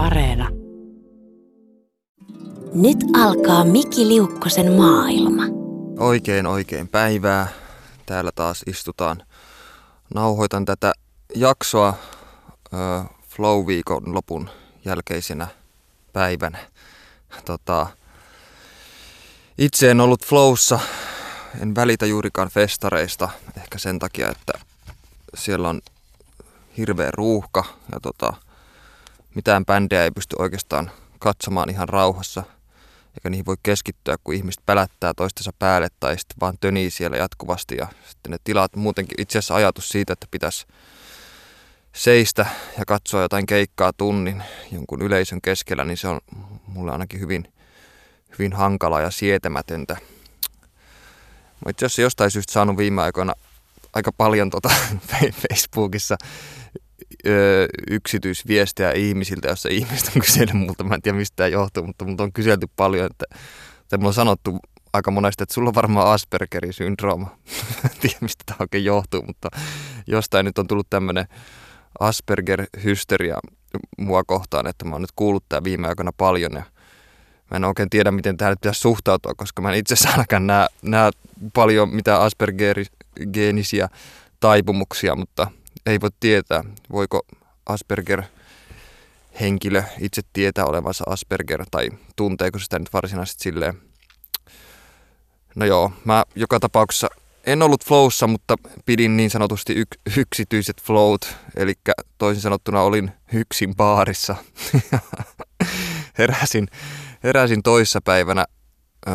Areena. Nyt alkaa Miki Liukkosen maailma. Oikein oikein päivää. Täällä taas istutaan. Nauhoitan tätä jaksoa ö, Flow-viikon lopun jälkeisenä päivänä. Tota, itse en ollut Flowssa, en välitä juurikaan festareista, ehkä sen takia, että siellä on hirveä ruuhka ja tota, mitään bändejä ei pysty oikeastaan katsomaan ihan rauhassa, eikä niihin voi keskittyä, kun ihmiset pälättää toistensa päälle tai sitten vaan tönii siellä jatkuvasti ja sitten ne tilat muutenkin itse asiassa ajatus siitä, että pitäisi seistä ja katsoa jotain keikkaa tunnin jonkun yleisön keskellä, niin se on mulle ainakin hyvin, hyvin hankala ja sietämätöntä. Mä itse asiassa jostain syystä saanut viime aikoina aika paljon tota Facebookissa ö, yksityisviestejä ihmisiltä, jossa ihmiset on kysellyt multa, mä en tiedä mistä tämä johtuu, mutta multa on kyselty paljon, että, että mulla on sanottu aika monesti, että sulla on varmaan Aspergerin syndrooma. en tiedä mistä tämä oikein johtuu, mutta jostain nyt on tullut tämmöinen Asperger-hysteria mua kohtaan, että mä oon nyt kuullut tämä viime aikoina paljon ja mä en oikein tiedä, miten tähän pitäisi suhtautua, koska mä en itse asiassa ainakaan näe, näe paljon mitä Asperger-geenisiä taipumuksia, mutta ei voi tietää, voiko Asperger henkilö itse tietää olevansa Asperger tai tunteeko sitä nyt varsinaisesti silleen. No joo, mä joka tapauksessa en ollut flowssa, mutta pidin niin sanotusti yk- yksityiset flowt, eli toisin sanottuna olin yksin baarissa. heräsin, heräsin toissapäivänä ö,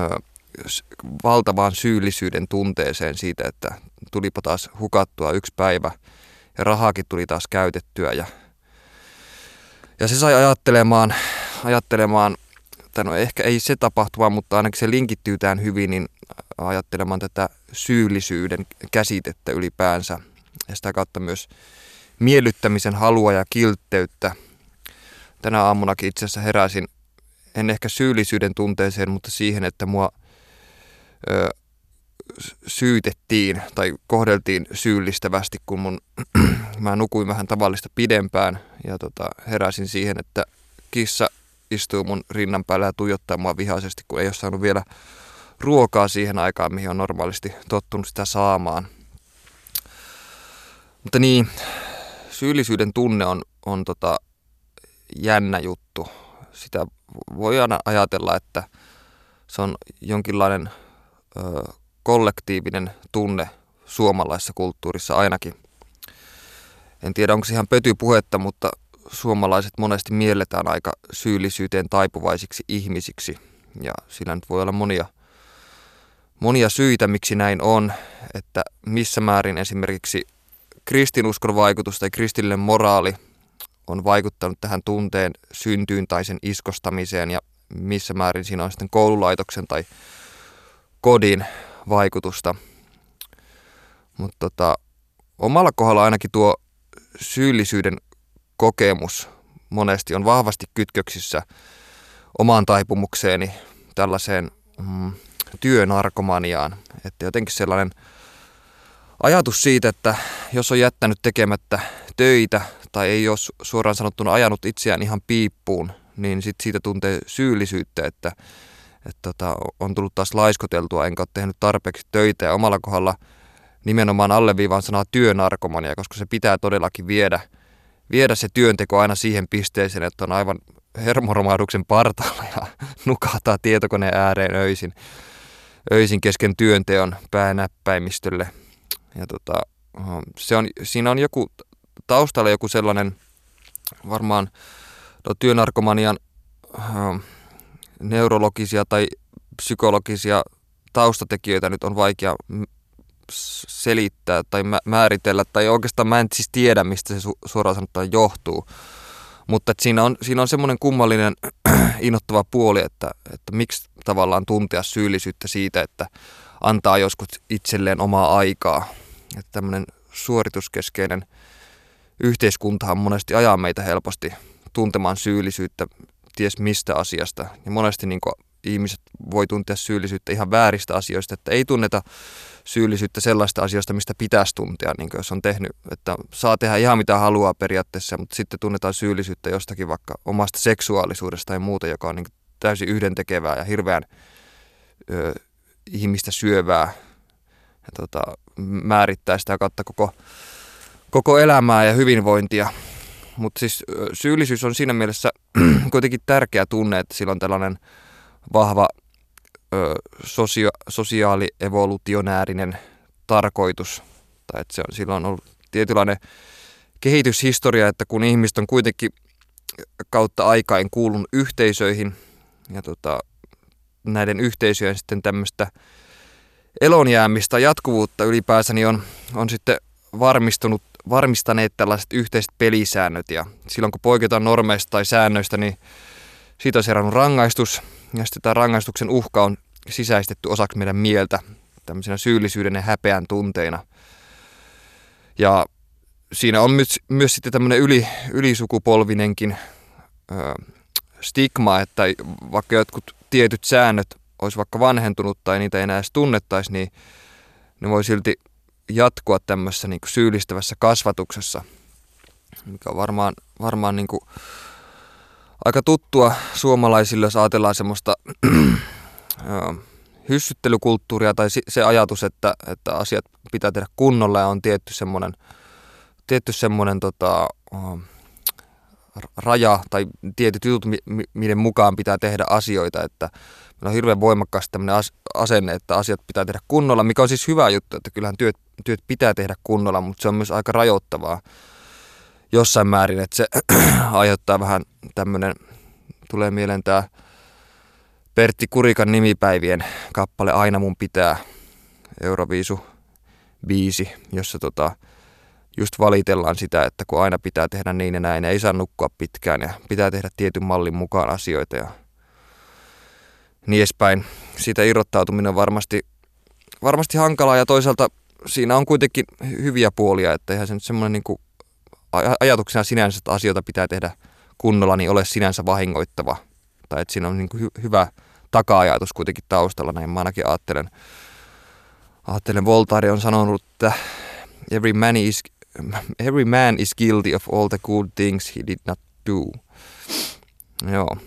valtavaan syyllisyyden tunteeseen siitä, että tulipa taas hukattua yksi päivä ja rahaakin tuli taas käytettyä ja, ja se sai ajattelemaan, ajattelemaan tai no ehkä ei se tapahtuma, mutta ainakin se linkittyy tähän hyvin, niin ajattelemaan tätä syyllisyyden käsitettä ylipäänsä ja sitä kautta myös miellyttämisen halua ja kiltteyttä. Tänä aamunakin itse asiassa heräsin, en ehkä syyllisyyden tunteeseen, mutta siihen, että mua ö, syytettiin tai kohdeltiin syyllistävästi, kun mun, mä nukuin vähän tavallista pidempään ja tota, heräsin siihen, että kissa istuu mun rinnan päällä ja tuijottaa mua vihaisesti, kun ei ole saanut vielä ruokaa siihen aikaan, mihin on normaalisti tottunut sitä saamaan. Mutta niin, syyllisyyden tunne on, on tota jännä juttu. Sitä voi aina ajatella, että se on jonkinlainen ö, kollektiivinen tunne suomalaisessa kulttuurissa ainakin. En tiedä, onko se ihan pötypuhetta, mutta suomalaiset monesti mielletään aika syyllisyyteen taipuvaisiksi ihmisiksi. Ja sillä nyt voi olla monia, monia syitä, miksi näin on, että missä määrin esimerkiksi kristinuskon vaikutus tai kristillinen moraali on vaikuttanut tähän tunteen syntyyn tai sen iskostamiseen ja missä määrin siinä on sitten koululaitoksen tai kodin vaikutusta. Mutta tota, omalla kohdalla ainakin tuo syyllisyyden kokemus monesti on vahvasti kytköksissä omaan taipumukseeni tällaiseen mm, työnarkomaniaan. Että jotenkin sellainen ajatus siitä, että jos on jättänyt tekemättä töitä tai ei ole suoraan sanottuna ajanut itseään ihan piippuun, niin sit siitä tuntee syyllisyyttä, että, että tota, on tullut taas laiskoteltua enkä ole tehnyt tarpeeksi töitä ja omalla kohdalla nimenomaan alleviivaan sanaa työnarkomania, koska se pitää todellakin viedä – viedä se työnteko aina siihen pisteeseen, että on aivan hermoromahduksen partaalla ja nukahtaa tietokoneen ääreen öisin, öisin kesken työnteon päänäppäimistölle. Ja tota, se on, siinä on joku taustalla joku sellainen varmaan no, työnarkomanian äh, neurologisia tai psykologisia taustatekijöitä nyt on vaikea selittää tai määritellä, tai oikeastaan mä en siis tiedä, mistä se su- suoraan sanottuna johtuu. Mutta siinä on, siinä on semmoinen kummallinen innottava puoli, että, että miksi tavallaan tuntea syyllisyyttä siitä, että antaa joskus itselleen omaa aikaa. Että tämmöinen suorituskeskeinen yhteiskuntahan monesti ajaa meitä helposti tuntemaan syyllisyyttä ties mistä asiasta. Ja monesti niin ihmiset voi tuntea syyllisyyttä ihan vääristä asioista, että ei tunneta syyllisyyttä sellaista asioista, mistä pitäisi tuntea, niin jos on tehnyt, että saa tehdä ihan mitä haluaa periaatteessa, mutta sitten tunnetaan syyllisyyttä jostakin vaikka omasta seksuaalisuudesta tai muuta, joka on niin täysin yhdentekevää ja hirveän ö, ihmistä syövää ja tota, määrittää sitä kautta koko, koko elämää ja hyvinvointia. Mutta siis syyllisyys on siinä mielessä kuitenkin tärkeä tunne, että sillä on tällainen vahva ö, sosio, sosiaalievolutionäärinen tarkoitus. Tai että se on, sillä on ollut tietynlainen kehityshistoria, että kun ihmiset on kuitenkin kautta aikain kuulun yhteisöihin ja tota, näiden yhteisöjen sitten tämmöistä elonjäämistä, jatkuvuutta ylipäänsä, niin on, on sitten varmistunut, varmistaneet tällaiset yhteiset pelisäännöt. Ja silloin kun poiketaan normeista tai säännöistä, niin siitä on seurannut rangaistus. Ja sitten tämä rangaistuksen uhka on sisäistetty osaksi meidän mieltä tämmöisenä syyllisyyden ja häpeän tunteina. Ja siinä on myös, myös sitten tämmöinen yli, ylisukupolvinenkin ö, stigma, että vaikka jotkut tietyt säännöt olisi vaikka vanhentunut tai niitä ei enää edes tunnettaisi, niin ne voi silti jatkua tämmöisessä niin syyllistävässä kasvatuksessa, mikä on varmaan, varmaan niin kuin aika tuttua suomalaisille, jos ajatellaan semmoista hyssyttelykulttuuria tai se ajatus, että, että asiat pitää tehdä kunnolla ja on tietty semmoinen, tietty semmoinen tota, raja tai tietyt jutut, miten mukaan pitää tehdä asioita, että meillä on hirveän voimakkaasti tämmöinen asenne, että asiat pitää tehdä kunnolla, mikä on siis hyvä juttu, että kyllähän työt, työt pitää tehdä kunnolla, mutta se on myös aika rajoittavaa jossain määrin, että se aiheuttaa vähän tämmöinen, tulee mieleen tämä Pertti Kurikan nimipäivien kappale Aina mun pitää, Euroviisu biisi, jossa tota, just valitellaan sitä, että kun aina pitää tehdä niin ja näin, ja ei saa nukkua pitkään ja pitää tehdä tietyn mallin mukaan asioita ja niin edespäin. Siitä irrottautuminen on varmasti, varmasti hankalaa ja toisaalta siinä on kuitenkin hyviä puolia, että eihän se nyt semmoinen niin ajatuksena sinänsä, että asioita pitää tehdä kunnolla, niin ole sinänsä vahingoittava. Tai että siinä on niin kuin hy- hyvä taka-ajatus kuitenkin taustalla, näin mä ainakin ajattelen. Ajattelen, Voltaire on sanonut, että every man is, every man is guilty of all the good things he did not do. Joo.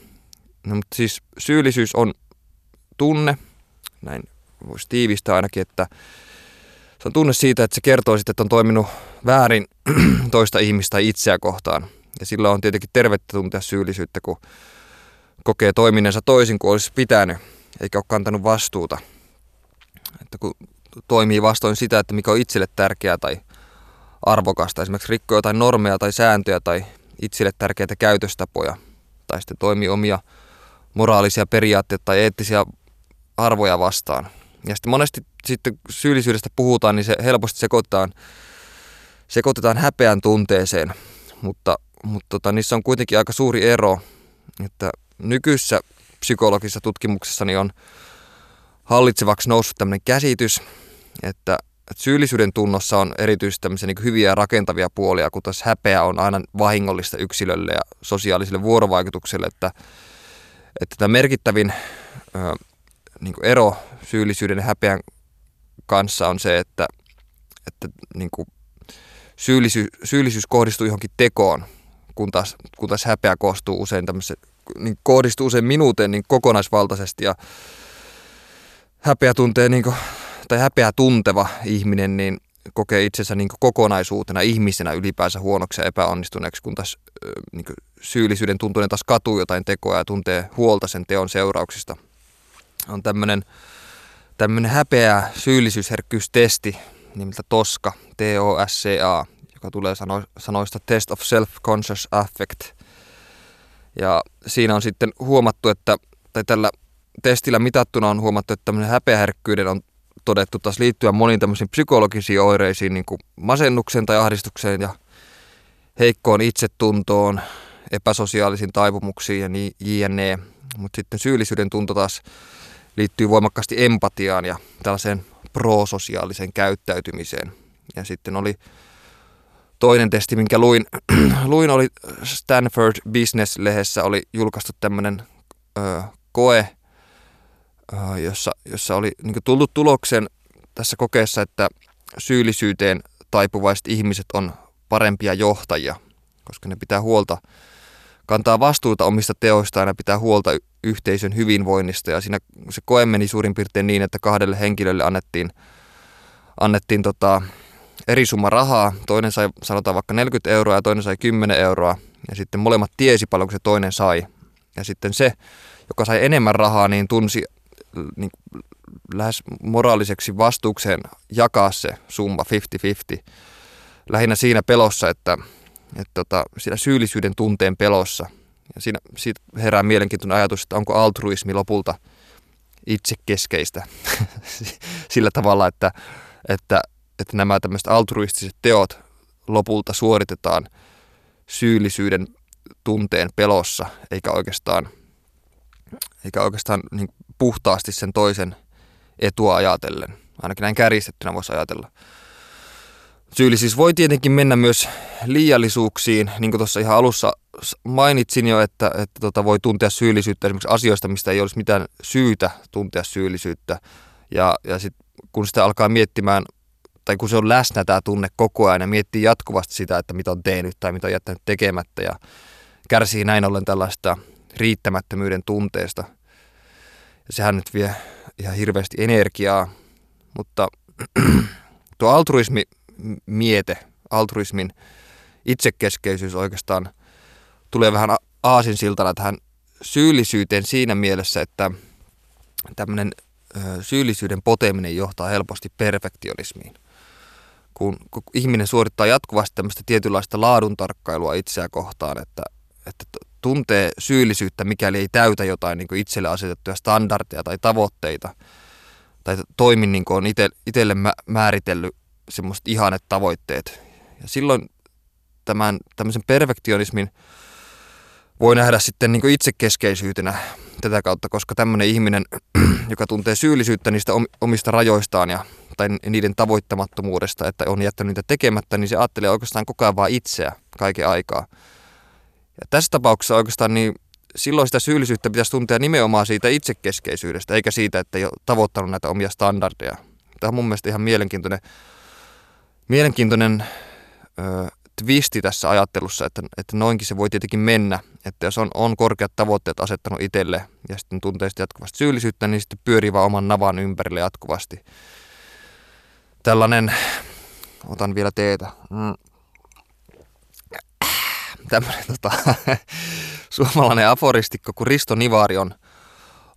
No, mutta siis syyllisyys on tunne, näin voisi tiivistää ainakin, että se on tunne siitä, että se kertoo sitten, että on toiminut väärin toista ihmistä itseä kohtaan. Ja sillä on tietenkin tervettä tuntea syyllisyyttä, kun kokee toiminnansa toisin kuin olisi pitänyt, eikä ole kantanut vastuuta. Että kun toimii vastoin sitä, että mikä on itselle tärkeää tai arvokasta, esimerkiksi rikkoo jotain normeja tai sääntöjä tai itselle tärkeitä käytöstapoja, tai sitten toimii omia moraalisia periaatteita tai eettisiä arvoja vastaan. Ja sitten monesti sitten syyllisyydestä puhutaan, niin se helposti sekoitetaan, sekoitetaan häpeän tunteeseen, mutta, mutta tota, niissä on kuitenkin aika suuri ero, että nykyisessä psykologisessa tutkimuksessa niin on hallitsevaksi noussut tämmöinen käsitys, että syyllisyyden tunnossa on erityisesti tämmöisiä niin hyviä ja rakentavia puolia, kun taas häpeä on aina vahingollista yksilölle ja sosiaaliselle vuorovaikutukselle, että, että tämä merkittävin ö, niin ero syyllisyyden ja häpeän kanssa on se, että, että niin kuin syyllisyys, syyllisyys kohdistuu johonkin tekoon, kun taas, kun taas häpeä koostuu usein niin kohdistuu usein minuuteen niin kokonaisvaltaisesti ja häpeä tuntee niin kuin, tai häpeä tunteva ihminen niin kokee itsensä niin kokonaisuutena ihmisenä ylipäänsä huonoksi ja epäonnistuneeksi, kun taas niin syyllisyyden tuntuinen taas katuu jotain tekoa ja tuntee huolta sen teon seurauksista. On tämmöinen tämmöinen häpeä syyllisyysherkkyystesti nimeltä TOSCA, T-O-S-C-A, joka tulee sano, sanoista Test of Self-Conscious Affect. Ja siinä on sitten huomattu, että, tai tällä testillä mitattuna on huomattu, että tämmöinen häpeäherkkyyden on todettu taas liittyä moniin tämmöisiin psykologisiin oireisiin, niin kuin masennukseen tai ahdistukseen ja heikkoon itsetuntoon, epäsosiaalisiin taipumuksiin ja niin jne. Mutta sitten syyllisyyden tunto taas liittyy voimakkaasti empatiaan ja tällaiseen prososiaaliseen käyttäytymiseen. Ja sitten oli toinen testi, minkä luin, luin oli Stanford Business-lehdessä oli julkaistu tämmöinen koe, jossa, jossa oli niin tullut tuloksen tässä kokeessa, että syyllisyyteen taipuvaiset ihmiset on parempia johtajia, koska ne pitää huolta, kantaa vastuuta omista teoistaan ja pitää huolta yhteisön hyvinvoinnista. Ja siinä se koe meni suurin piirtein niin, että kahdelle henkilölle annettiin, annettiin tota, eri summa rahaa. Toinen sai sanotaan vaikka 40 euroa ja toinen sai 10 euroa. Ja sitten molemmat tiesi paljon, kun se toinen sai. Ja sitten se, joka sai enemmän rahaa, niin tunsi niin lähes moraaliseksi vastuukseen jakaa se summa 50-50. Lähinnä siinä pelossa, että, että tota, siinä syyllisyyden tunteen pelossa. Ja siinä siitä herää mielenkiintoinen ajatus, että onko altruismi lopulta itsekeskeistä sillä tavalla, että, että, että nämä tämmöiset altruistiset teot lopulta suoritetaan syyllisyyden tunteen pelossa, eikä oikeastaan, eikä oikeastaan niin puhtaasti sen toisen etua ajatellen. Ainakin näin kärjistettynä voisi ajatella. Syyllisyys voi tietenkin mennä myös liiallisuuksiin, niin kuin tuossa ihan alussa mainitsin jo, että, että tota voi tuntea syyllisyyttä esimerkiksi asioista, mistä ei olisi mitään syytä tuntea syyllisyyttä. Ja, ja sitten kun sitä alkaa miettimään, tai kun se on läsnä tämä tunne koko ajan ja miettii jatkuvasti sitä, että mitä on tehnyt tai mitä on jättänyt tekemättä ja kärsii näin ollen tällaista riittämättömyyden tunteesta. Sehän nyt vie ihan hirveästi energiaa, mutta tuo altruismi miete, altruismin itsekeskeisyys oikeastaan tulee vähän aasinsiltana tähän syyllisyyteen siinä mielessä, että tämmöinen syyllisyyden poteminen johtaa helposti perfektionismiin. Kun, kun ihminen suorittaa jatkuvasti tämmöistä tietynlaista laaduntarkkailua itseä kohtaan, että, että tuntee syyllisyyttä, mikäli ei täytä jotain niin kuin itselle asetettuja standardeja tai tavoitteita, tai toimi niin kuin on itselle määritellyt semmoiset ihanet tavoitteet. Ja silloin tämän, tämmöisen perfektionismin voi nähdä sitten niin itsekeskeisyytenä tätä kautta, koska tämmöinen ihminen, joka tuntee syyllisyyttä niistä omista rajoistaan ja, tai niiden tavoittamattomuudesta, että on jättänyt niitä tekemättä, niin se ajattelee oikeastaan koko ajan vaan itseä kaiken aikaa. Ja tässä tapauksessa oikeastaan niin silloin sitä syyllisyyttä pitäisi tuntea nimenomaan siitä itsekeskeisyydestä, eikä siitä, että ei ole tavoittanut näitä omia standardeja. Tämä on mun mielestä ihan mielenkiintoinen, mielenkiintoinen ö, twisti tässä ajattelussa, että, että noinkin se voi tietenkin mennä, että jos on, on korkeat tavoitteet asettanut itselle ja sitten tuntee sitten jatkuvasti syyllisyyttä, niin sitten pyörii vaan oman navan ympärille jatkuvasti. Tällainen, otan vielä teetä. Mm tämmöinen tota, suomalainen aforistikko kuin Risto Nivari on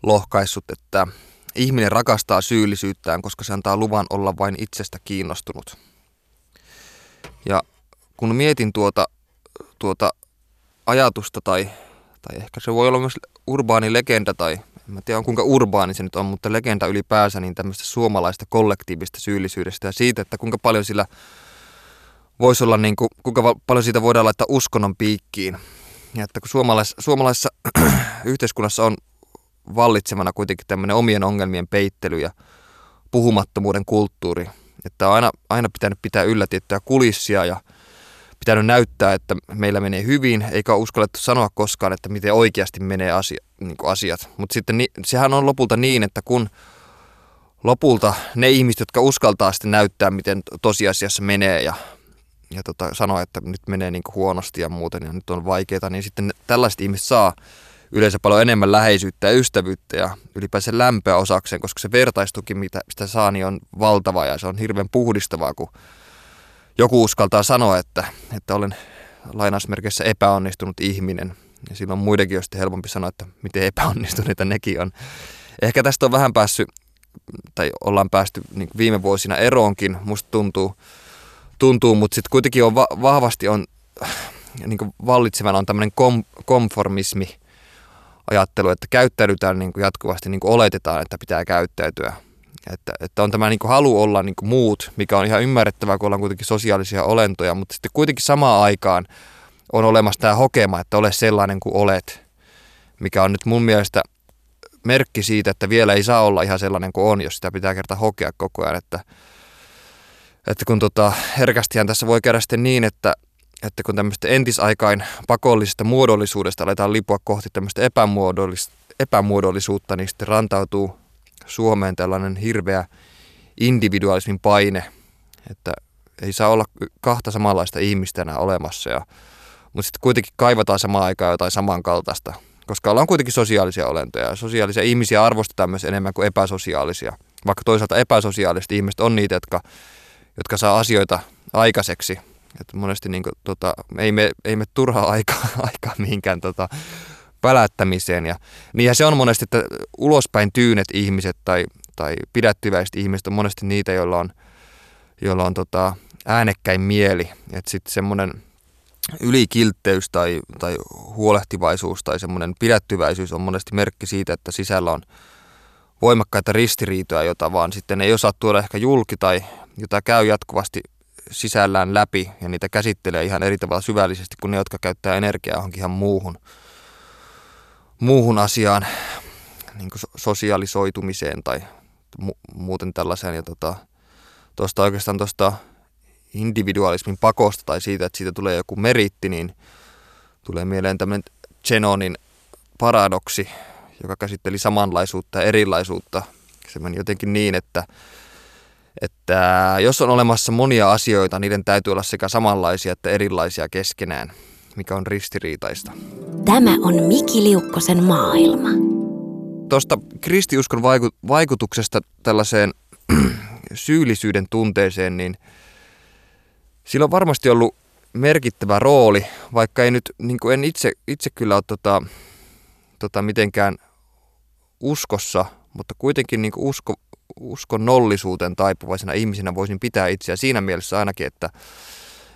lohkaissut, että ihminen rakastaa syyllisyyttään, koska se antaa luvan olla vain itsestä kiinnostunut. Ja kun mietin tuota, tuota ajatusta tai, tai ehkä se voi olla myös urbaani legenda tai en tiedä kuinka urbaani se nyt on, mutta legenda ylipäänsä niin tämmöistä suomalaista kollektiivista syyllisyydestä ja siitä, että kuinka paljon sillä voisi olla, niin kuin, kuinka paljon siitä voidaan laittaa uskonnon piikkiin. Ja että kun suomalais, suomalaisessa yhteiskunnassa on vallitsemana kuitenkin tämmöinen omien ongelmien peittely ja puhumattomuuden kulttuuri, että on aina, aina pitänyt pitää yllä tiettyä kulissia ja pitänyt näyttää, että meillä menee hyvin, eikä ole uskallettu sanoa koskaan, että miten oikeasti menee asia, niin asiat. Mutta sitten ni, sehän on lopulta niin, että kun lopulta ne ihmiset, jotka uskaltaa sitten näyttää, miten tosiasiassa menee ja ja tota, sanoa, että nyt menee niin huonosti ja muuten ja nyt on vaikeaa, niin sitten tällaiset ihmiset saa yleensä paljon enemmän läheisyyttä ja ystävyyttä ja ylipäänsä lämpöä osakseen, koska se vertaistuki, mitä sitä saa, niin on valtava ja se on hirveän puhdistavaa, kun joku uskaltaa sanoa, että, että olen lainausmerkeissä epäonnistunut ihminen. Ja silloin muidenkin sitten helpompi sanoa, että miten epäonnistuneita nekin on. Ehkä tästä on vähän päässyt, tai ollaan päästy niin viime vuosina eroonkin, musta tuntuu, tuntuu, mutta sitten kuitenkin on va- vahvasti on niin vallitsevana on tämmöinen kom- konformismi ajattelu, että käyttäydytään niin kuin jatkuvasti niin kuin oletetaan, että pitää käyttäytyä. Että, että on tämä niin kuin halu olla niin kuin muut, mikä on ihan ymmärrettävää, kun ollaan kuitenkin sosiaalisia olentoja, mutta sitten kuitenkin samaan aikaan on olemassa tämä hokema, että ole sellainen kuin olet, mikä on nyt mun mielestä merkki siitä, että vielä ei saa olla ihan sellainen kuin on, jos sitä pitää kertaa hokea koko ajan, että että kun tota, herkästihän tässä voi käydä sitten niin, että, että kun tämmöistä entisaikain pakollisesta muodollisuudesta aletaan lipua kohti tämmöistä epämuodollis, epämuodollisuutta, niin sitten rantautuu Suomeen tällainen hirveä individualismin paine, että ei saa olla kahta samanlaista ihmistä enää olemassa, ja, mutta sitten kuitenkin kaivataan samaan aikaan jotain samankaltaista, koska ollaan kuitenkin sosiaalisia olentoja, ja sosiaalisia ihmisiä arvostetaan myös enemmän kuin epäsosiaalisia, vaikka toisaalta epäsosiaaliset ihmiset on niitä, jotka, jotka saa asioita aikaiseksi, että monesti niin kuin, tota, ei, me, ei me turhaa aikaa, aikaa mihinkään tota, välättämiseen. Ja, niinhän se on monesti, että ulospäin tyynet ihmiset tai, tai pidättyväiset ihmiset on monesti niitä, joilla on, joilla on tota, äänekkäin mieli. Että sitten semmoinen ylikiltteys tai, tai huolehtivaisuus tai semmoinen pidättyväisyys on monesti merkki siitä, että sisällä on voimakkaita ristiriitoja, jota vaan sitten ei osaa tuoda ehkä julki tai jota käy jatkuvasti sisällään läpi ja niitä käsittelee ihan eri tavalla syvällisesti kuin ne, jotka käyttää energiaa johonkin ihan muuhun, muuhun asiaan, niin kuin sosiaalisoitumiseen tai mu- muuten tällaiseen. Ja tota, tuosta oikeastaan tuosta individualismin pakosta tai siitä, että siitä tulee joku meritti, niin tulee mieleen tämmöinen Zenonin paradoksi, joka käsitteli samanlaisuutta ja erilaisuutta. Se meni jotenkin niin, että että jos on olemassa monia asioita, niiden täytyy olla sekä samanlaisia että erilaisia keskenään, mikä on ristiriitaista. Tämä on Miki Liukkosen maailma. Tuosta kristiuskon vaikutuksesta tällaiseen syyllisyyden tunteeseen, niin sillä on varmasti ollut merkittävä rooli, vaikka ei nyt, niin kuin en itse, itse kyllä ole tota, tota mitenkään uskossa, mutta kuitenkin niin kuin usko, uskonnollisuuteen taipuvaisena ihmisenä voisin pitää itseä siinä mielessä ainakin, että,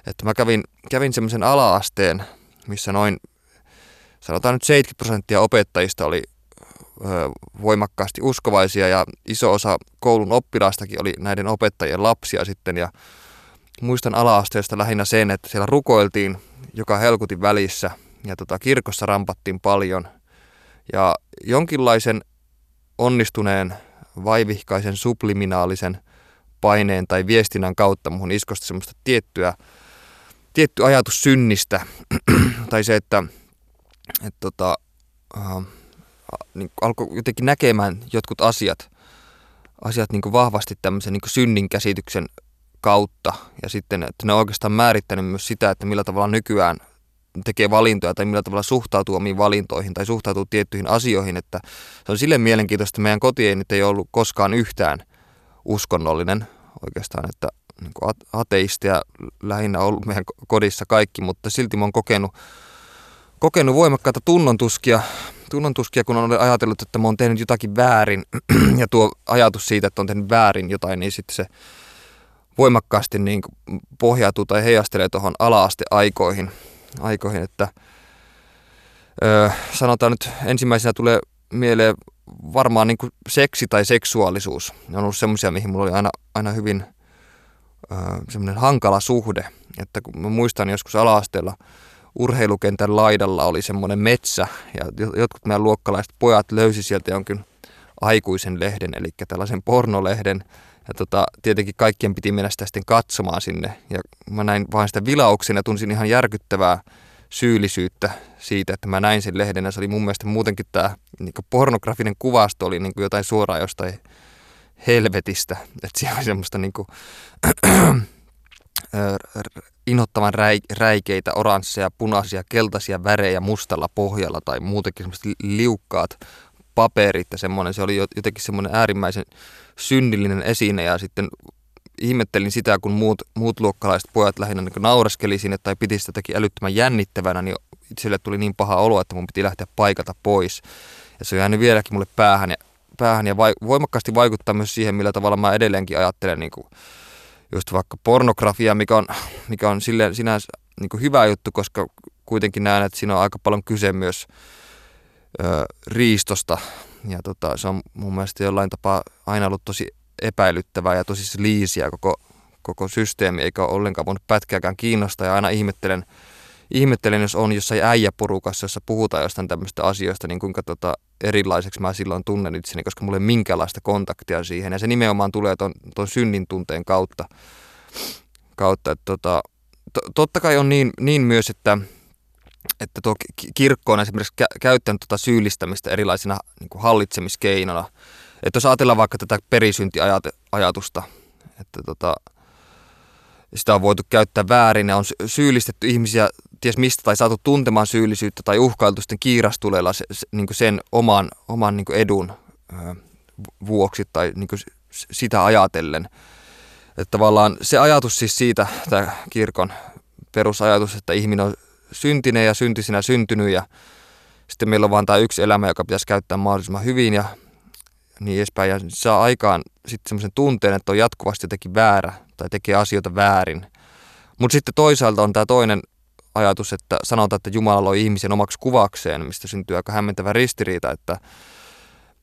että mä kävin, kävin semmoisen ala-asteen, missä noin, sanotaan nyt 70 prosenttia opettajista oli ö, voimakkaasti uskovaisia ja iso osa koulun oppilaistakin oli näiden opettajien lapsia sitten. Ja muistan ala-asteesta lähinnä sen, että siellä rukoiltiin joka helkutin välissä ja tota, kirkossa rampattiin paljon. Ja jonkinlaisen onnistuneen vaivihkaisen subliminaalisen paineen tai viestinnän kautta muhun iskosta semmoista tiettyä, tietty ajatus synnistä. tai se, että, että tota, äh, niin alkoi jotenkin näkemään jotkut asiat, asiat niin vahvasti tämmöisen niin synnin käsityksen kautta. Ja sitten, että ne on oikeastaan määrittänyt myös sitä, että millä tavalla nykyään tekee valintoja tai millä tavalla suhtautuu omiin valintoihin tai suhtautuu tiettyihin asioihin, että se on sille mielenkiintoista, että meidän koti ei nyt ei ollut koskaan yhtään uskonnollinen oikeastaan, että niin ateisteja lähinnä ollut meidän kodissa kaikki, mutta silti mä oon kokenut, kokenut voimakkaita tunnontuskia, tunnontuskia, kun on ajatellut, että mä oon tehnyt jotakin väärin ja tuo ajatus siitä, että on tehnyt väärin jotain, niin sitten se voimakkaasti niin pohjautuu tai heijastelee tuohon ala-asteaikoihin aikoihin, että ö, sanotaan nyt ensimmäisenä tulee mieleen varmaan niin kuin seksi tai seksuaalisuus. Ne on ollut semmoisia, mihin mulla oli aina, aina hyvin semmoinen hankala suhde. Että kun mä muistan joskus ala-asteella urheilukentän laidalla oli semmoinen metsä ja jotkut meidän luokkalaiset pojat löysi sieltä jonkin aikuisen lehden, eli tällaisen pornolehden, ja tota, tietenkin kaikkien piti mennä sitä sitten katsomaan sinne. Ja mä näin vain sitä vilauksen ja tunsin ihan järkyttävää syyllisyyttä siitä, että mä näin sen lehden. Ja se oli mun mielestä muutenkin tämä niin pornografinen kuvasto oli niin jotain suoraan jostain helvetistä. Että siellä oli semmoista niin kuin, inhottavan räikeitä, oransseja, punaisia, keltaisia värejä mustalla pohjalla tai muutenkin semmoista liukkaat paperit ja semmoinen, se oli jotenkin semmoinen äärimmäisen synnillinen esine ja sitten ihmettelin sitä, kun muut, muut luokkalaiset pojat lähinnä niin nauraskeli sinne tai piti sitä jotenkin älyttömän jännittävänä, niin itselle tuli niin paha olo, että mun piti lähteä paikalta pois. Ja se on jäänyt vieläkin mulle päähän ja, päähän ja vai, voimakkaasti vaikuttaa myös siihen, millä tavalla mä edelleenkin ajattelen niin kuin just vaikka pornografia, mikä on, mikä on silleen sinänsä niin kuin hyvä juttu, koska kuitenkin näen, että siinä on aika paljon kyse myös ö, riistosta. Ja tota, se on mun mielestä jollain tapaa aina ollut tosi epäilyttävää ja tosi liisiä koko, koko systeemi, eikä ole ollenkaan voinut pätkääkään kiinnostaa. Ja aina ihmettelen, ihmettelen, jos on jossain äijäporukassa, jossa puhutaan jostain tämmöistä asioista, niin kuinka tota, erilaiseksi mä silloin tunnen itseni, koska mulla ei minkäänlaista kontaktia siihen. Ja se nimenomaan tulee ton, ton synnin tunteen kautta. kautta että tota, to, totta kai on niin, niin myös, että että tuo kirkko on esimerkiksi kä- käyttänyt tuota syyllistämistä erilaisina niin kuin hallitsemiskeinona. että jos ajatellaan vaikka tätä perisyntiajatusta, että tota, sitä on voitu käyttää väärin ja on syyllistetty ihmisiä ties mistä tai saatu tuntemaan syyllisyyttä tai uhkailtu sitten kiirastuleella se, se, niin sen oman, oman niin edun ö, vuoksi tai niin sitä ajatellen. Että tavallaan se ajatus siis siitä, tämä kirkon perusajatus, että ihminen on syntinen ja syntisinä syntynyt ja sitten meillä on vain tämä yksi elämä, joka pitäisi käyttää mahdollisimman hyvin ja niin edespäin. Ja saa aikaan sitten semmoisen tunteen, että on jatkuvasti jotenkin väärä tai tekee asioita väärin. Mutta sitten toisaalta on tämä toinen ajatus, että sanotaan, että Jumala loi ihmisen omaksi kuvakseen, mistä syntyy aika hämmentävä ristiriita, että,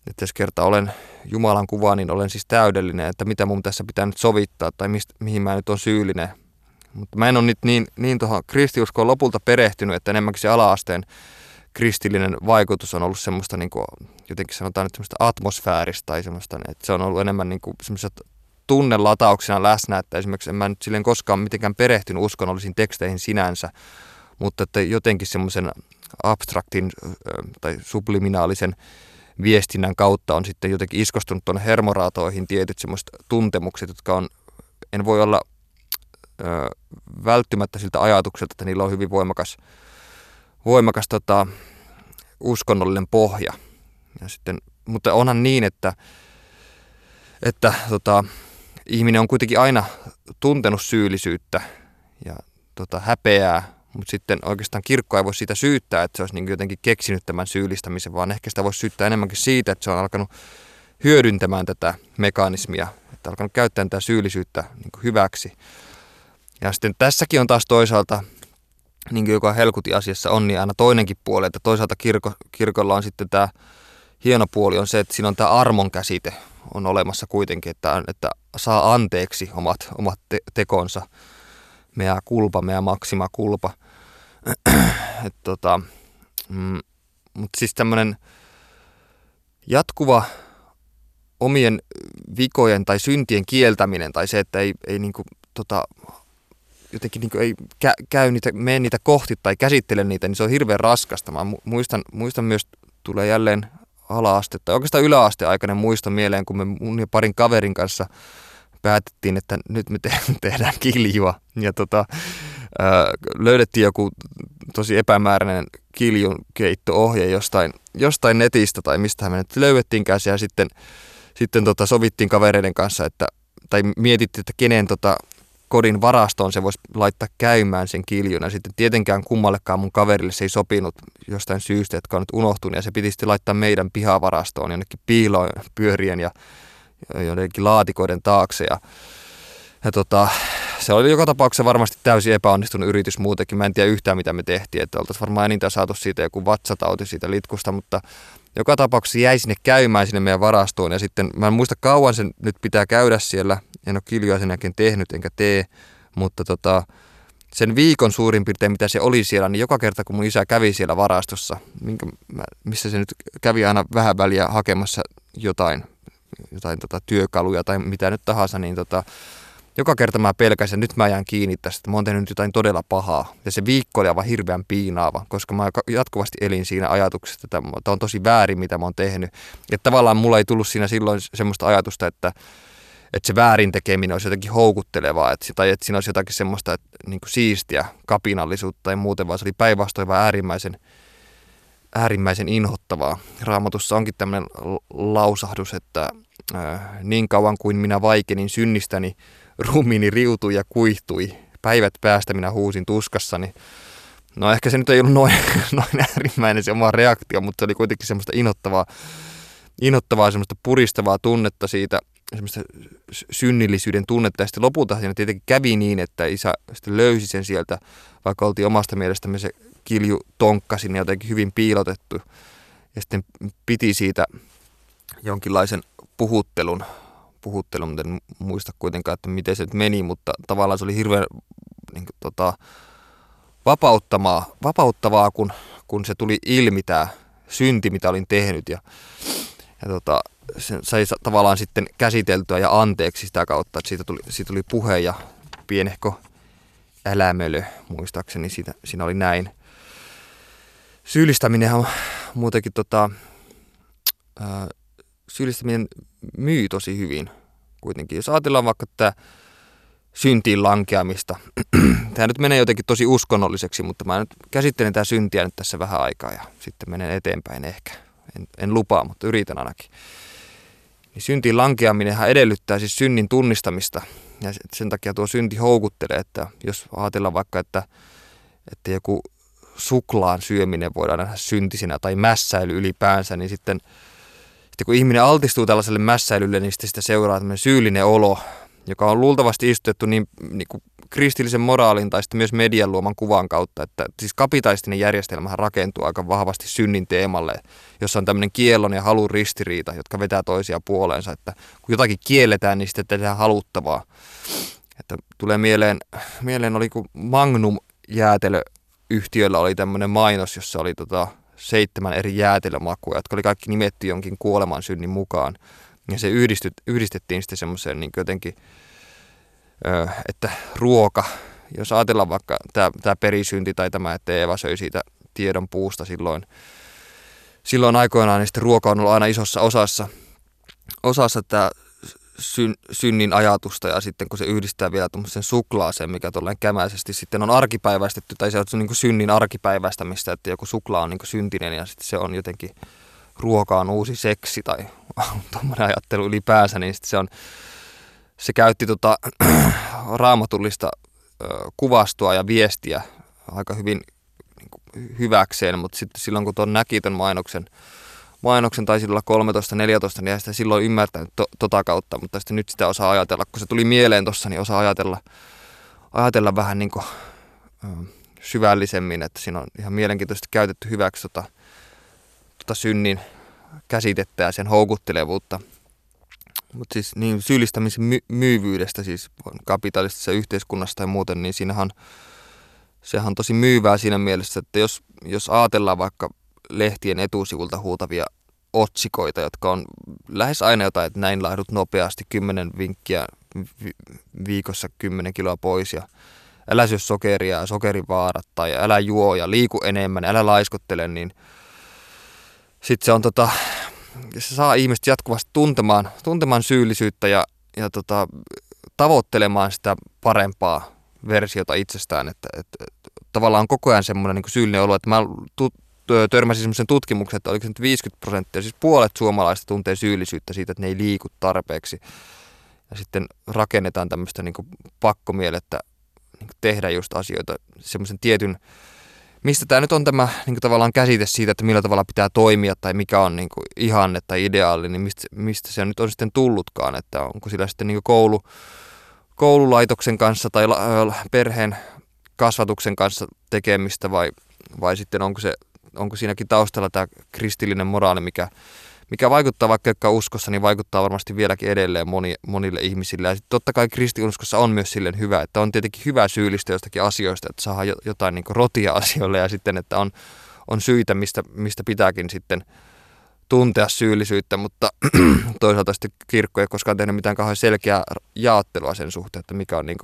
että jos kerta olen Jumalan kuva, niin olen siis täydellinen, että mitä mun tässä pitää nyt sovittaa tai mistä, mihin mä nyt on syyllinen. Mutta mä en ole nyt niin, niin tuohon kristiuskoon lopulta perehtynyt, että enemmänkin se ala-asteen kristillinen vaikutus on ollut semmoista niin kuin, jotenkin sanotaan nyt semmoista atmosfääristä tai semmoista, että se on ollut enemmän niin kuin semmoista tunnelatauksena läsnä, että esimerkiksi en mä nyt silleen koskaan mitenkään perehtynyt uskonnollisiin teksteihin sinänsä, mutta että jotenkin semmoisen abstraktin tai subliminaalisen viestinnän kautta on sitten jotenkin iskostunut tuonne hermoraatoihin tietyt semmoiset tuntemukset, jotka on, en voi olla välttymättä siltä ajatukselta, että niillä on hyvin voimakas, voimakas tota, uskonnollinen pohja. Ja sitten, mutta onhan niin, että, että tota, ihminen on kuitenkin aina tuntenut syyllisyyttä ja tota, häpeää, mutta sitten oikeastaan kirkko ei voi siitä syyttää, että se olisi niin jotenkin keksinyt tämän syyllistämisen, vaan ehkä sitä voisi syyttää enemmänkin siitä, että se on alkanut hyödyntämään tätä mekanismia, että alkanut käyttää tätä syyllisyyttä niin hyväksi. Ja sitten tässäkin on taas toisaalta, niin kuin joka helkuti asiassa on, niin aina toinenkin puoli, että toisaalta kirko, kirkolla on sitten tämä hieno puoli on se, että siinä on tämä armon käsite on olemassa kuitenkin, että, että saa anteeksi omat, omat te- tekonsa. Meä kulpa, meä maksima kulpa. Tota, mm, Mutta siis tämmöinen jatkuva omien vikojen tai syntien kieltäminen tai se, että ei, ei niinku, tota, jotenkin niinku ei kä- käy niitä, mene niitä kohti tai käsittele niitä, niin se on hirveän raskasta. Mä muistan, muistan myös, tulee jälleen ala-aste tai oikeastaan yläasteaikainen muisto mieleen, kun me mun ja parin kaverin kanssa päätettiin, että nyt me te- tehdään kiljua. Ja tota, ää, löydettiin joku tosi epämääräinen kiljun keitto-ohje jostain, jostain netistä tai mistä me nyt löydettiinkään ja sitten, sitten tota, sovittiin kavereiden kanssa, että, tai mietittiin, että kenen tota, kodin varastoon se voisi laittaa käymään sen kiljun. Ja sitten tietenkään kummallekaan mun kaverille se ei sopinut jostain syystä, jotka on nyt unohtunut. Ja se piti sitten laittaa meidän pihavarastoon jonnekin piiloon pyörien ja jotenkin laatikoiden taakse. Ja, ja tota, se oli joka tapauksessa varmasti täysin epäonnistunut yritys muutenkin. Mä en tiedä yhtään mitä me tehtiin. Että oltaisiin varmaan enintään saatu siitä joku vatsatauti siitä litkusta, mutta joka tapauksessa jäi sinne käymään sinne meidän varastoon. Ja sitten mä en muista kauan sen nyt pitää käydä siellä. En ole kiljoa sen jälkeen tehnyt enkä tee, mutta tota, sen viikon suurin piirtein, mitä se oli siellä, niin joka kerta kun mun isä kävi siellä varastossa, minkä, missä se nyt kävi aina vähän väliä hakemassa jotain jotain tota, työkaluja tai mitä nyt tahansa, niin tota, joka kerta mä pelkäsin, nyt mä jään kiinni tästä, että mä oon tehnyt jotain todella pahaa. Ja se viikko oli aivan hirveän piinaava, koska mä jatkuvasti elin siinä ajatuksessa, että tämä on tosi väärin, mitä mä oon tehnyt. Ja tavallaan mulla ei tullut siinä silloin semmoista ajatusta, että, että se väärin tekeminen olisi jotenkin houkuttelevaa, että, tai että siinä olisi jotakin semmoista että, niin kuin siistiä kapinallisuutta tai muuten, vaan se oli päinvastoin vaan äärimmäisen äärimmäisen inhottavaa. Raamatussa onkin tämmöinen lausahdus, että äh, niin kauan kuin minä vaikenin synnistäni, ruumiini riutui ja kuihtui. Päivät päästä minä huusin tuskassani. No ehkä se nyt ei ollut noin, noin äärimmäinen se oma reaktio, mutta se oli kuitenkin semmoista inhottavaa, inhottavaa semmoista puristavaa tunnetta siitä, semmoista synnillisyyden tunnetta. Ja sitten lopulta siinä tietenkin kävi niin, että isä sitten löysi sen sieltä, vaikka oltiin omasta mielestämme se kilju tonkka sinne jotenkin hyvin piilotettu. Ja sitten piti siitä jonkinlaisen puhuttelun, puhuttelun, mutta en muista kuitenkaan, että miten se meni, mutta tavallaan se oli hirveän niin kuin, tota, vapauttavaa, vapauttavaa kun, kun se tuli ilmi tämä synti, mitä olin tehnyt ja, ja tota, sen sai tavallaan sitten käsiteltyä ja anteeksi sitä kautta, että siitä tuli, siitä tuli puhe ja pienehko älämölö, muistaakseni siitä, siinä oli näin. Syyllistäminen on muutenkin tota, syyllistäminen myy tosi hyvin kuitenkin. Jos ajatellaan vaikka tämä syntiin lankeamista. Tämä nyt menee jotenkin tosi uskonnolliseksi, mutta mä nyt käsittelen tämä syntiä nyt tässä vähän aikaa ja sitten menen eteenpäin ehkä. En, en lupaa, mutta yritän ainakin. Niin syntiin lankeaminenhan edellyttää siis synnin tunnistamista. Ja sen takia tuo synti houkuttelee, että jos ajatellaan vaikka, että, että joku suklaan syöminen voidaan nähdä syntisinä tai mässäily ylipäänsä, niin sitten, sitten kun ihminen altistuu tällaiselle mässäilylle, niin sitten sitä seuraa tämmöinen syyllinen olo, joka on luultavasti istutettu niin, niin kuin kristillisen moraalin tai sitten myös median luoman kuvan kautta, että siis kapitalistinen järjestelmähän rakentuu aika vahvasti synnin teemalle, jossa on tämmöinen kiellon ja halun ristiriita, jotka vetää toisia puoleensa, että kun jotakin kielletään, niin sitten tehdään haluttavaa. Että tulee mieleen, mieleen oli kun Magnum jäätelöyhtiöllä oli tämmöinen mainos, jossa oli tota seitsemän eri jäätelömakua, jotka oli kaikki nimetty jonkin kuoleman synnin mukaan. Ja se yhdistyt, yhdistettiin sitten semmoiseen niin jotenkin, että ruoka, jos ajatellaan vaikka tämä, tämä perisynti tai tämä, että Eeva söi siitä tiedon puusta silloin, silloin aikoinaan, niin sitten ruoka on ollut aina isossa osassa, osassa tämä syn, synnin ajatusta ja sitten kun se yhdistää vielä tuommoisen suklaaseen, mikä tolleen kämäisesti sitten on arkipäiväistetty, tai se on niin kuin synnin arkipäiväistämistä, että joku suklaa on niin kuin syntinen ja sitten se on jotenkin ruoka on uusi seksi tai tuommoinen ajattelu ylipäänsä, niin se on, se käytti tota, raamatullista kuvastoa ja viestiä aika hyvin niin kuin, hyväkseen, mutta sitten silloin kun tuon näki tuon mainoksen, mainoksen tai silloin 13-14, niin ei sitä silloin ymmärtänyt to, tota kautta, mutta sitten nyt sitä osaa ajatella, kun se tuli mieleen tuossa, niin osaa ajatella, ajatella vähän niin kuin, syvällisemmin, että siinä on ihan mielenkiintoisesti käytetty hyväksi tota, tota synnin käsitettä ja sen houkuttelevuutta. Mutta siis niin syyllistämisen my- myyvyydestä siis kapitalistisessa yhteiskunnassa tai muuten, niin siinähän sehän on tosi myyvää siinä mielessä, että jos, jos ajatellaan vaikka lehtien etusivulta huutavia otsikoita, jotka on lähes aina jotain, että näin lahdut nopeasti, kymmenen vinkkiä vi- viikossa kymmenen kiloa pois ja älä syö sokeria ja sokerivaarat tai älä juo ja liiku enemmän, älä laiskottele, niin – sitten se on tota, se saa ihmiset jatkuvasti tuntemaan, tuntemaan syyllisyyttä ja, ja tota, tavoittelemaan sitä parempaa versiota itsestään, että, että, että tavallaan koko ajan semmoinen niin syyllinen olo, että mä törmäsin semmoisen tutkimuksen, että oliko se nyt 50 prosenttia, siis puolet suomalaista tuntee syyllisyyttä siitä, että ne ei liiku tarpeeksi. Ja sitten rakennetaan tämmöistä niin pakkomielettä niin tehdä just asioita semmoisen tietyn mistä tämä nyt on tämä niin tavallaan käsite siitä, että millä tavalla pitää toimia tai mikä on niin ihanne tai ideaali, niin mistä, mistä se nyt on sitten tullutkaan, että onko sillä sitten niin koulu, koululaitoksen kanssa tai perheen kasvatuksen kanssa tekemistä vai, vai sitten onko, se, onko siinäkin taustalla tämä kristillinen moraali, mikä, mikä vaikuttaa vaikka joka uskossa, niin vaikuttaa varmasti vieläkin edelleen moni, monille ihmisille. Ja totta kai kristiuskossa on myös silleen hyvä, että on tietenkin hyvä syyllistä jostakin asioista, että saa jotain niin rotia asioille ja sitten, että on, on syitä, mistä, mistä pitääkin sitten tuntea syyllisyyttä, mutta toisaalta sitten kirkko ei koskaan tehnyt mitään kauhean selkeää jaottelua sen suhteen, että mikä on niin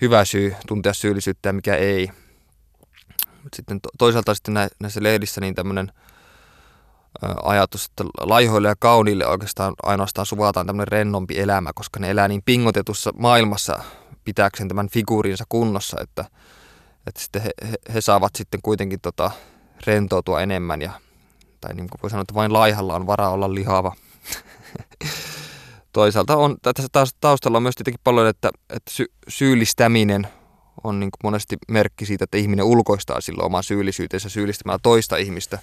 hyvä syy tuntea syyllisyyttä ja mikä ei. Sitten toisaalta sitten näissä lehdissä niin tämmöinen – ajatus, että laihoille ja kauniille oikeastaan ainoastaan suvataan tämmöinen rennompi elämä, koska ne elää niin pingotetussa maailmassa pitääkseen tämän figuurinsa kunnossa, että, että sitten he, he, he saavat sitten kuitenkin tota, rentoutua enemmän ja tai niin kuin voi sanoa, että vain laihalla on varaa olla lihava. Toisaalta on tässä taustalla on myös tietenkin paljon, että, että sy- syyllistäminen on niin monesti merkki siitä, että ihminen ulkoistaa silloin oman syyllisyytensä syyllistämällä toista ihmistä.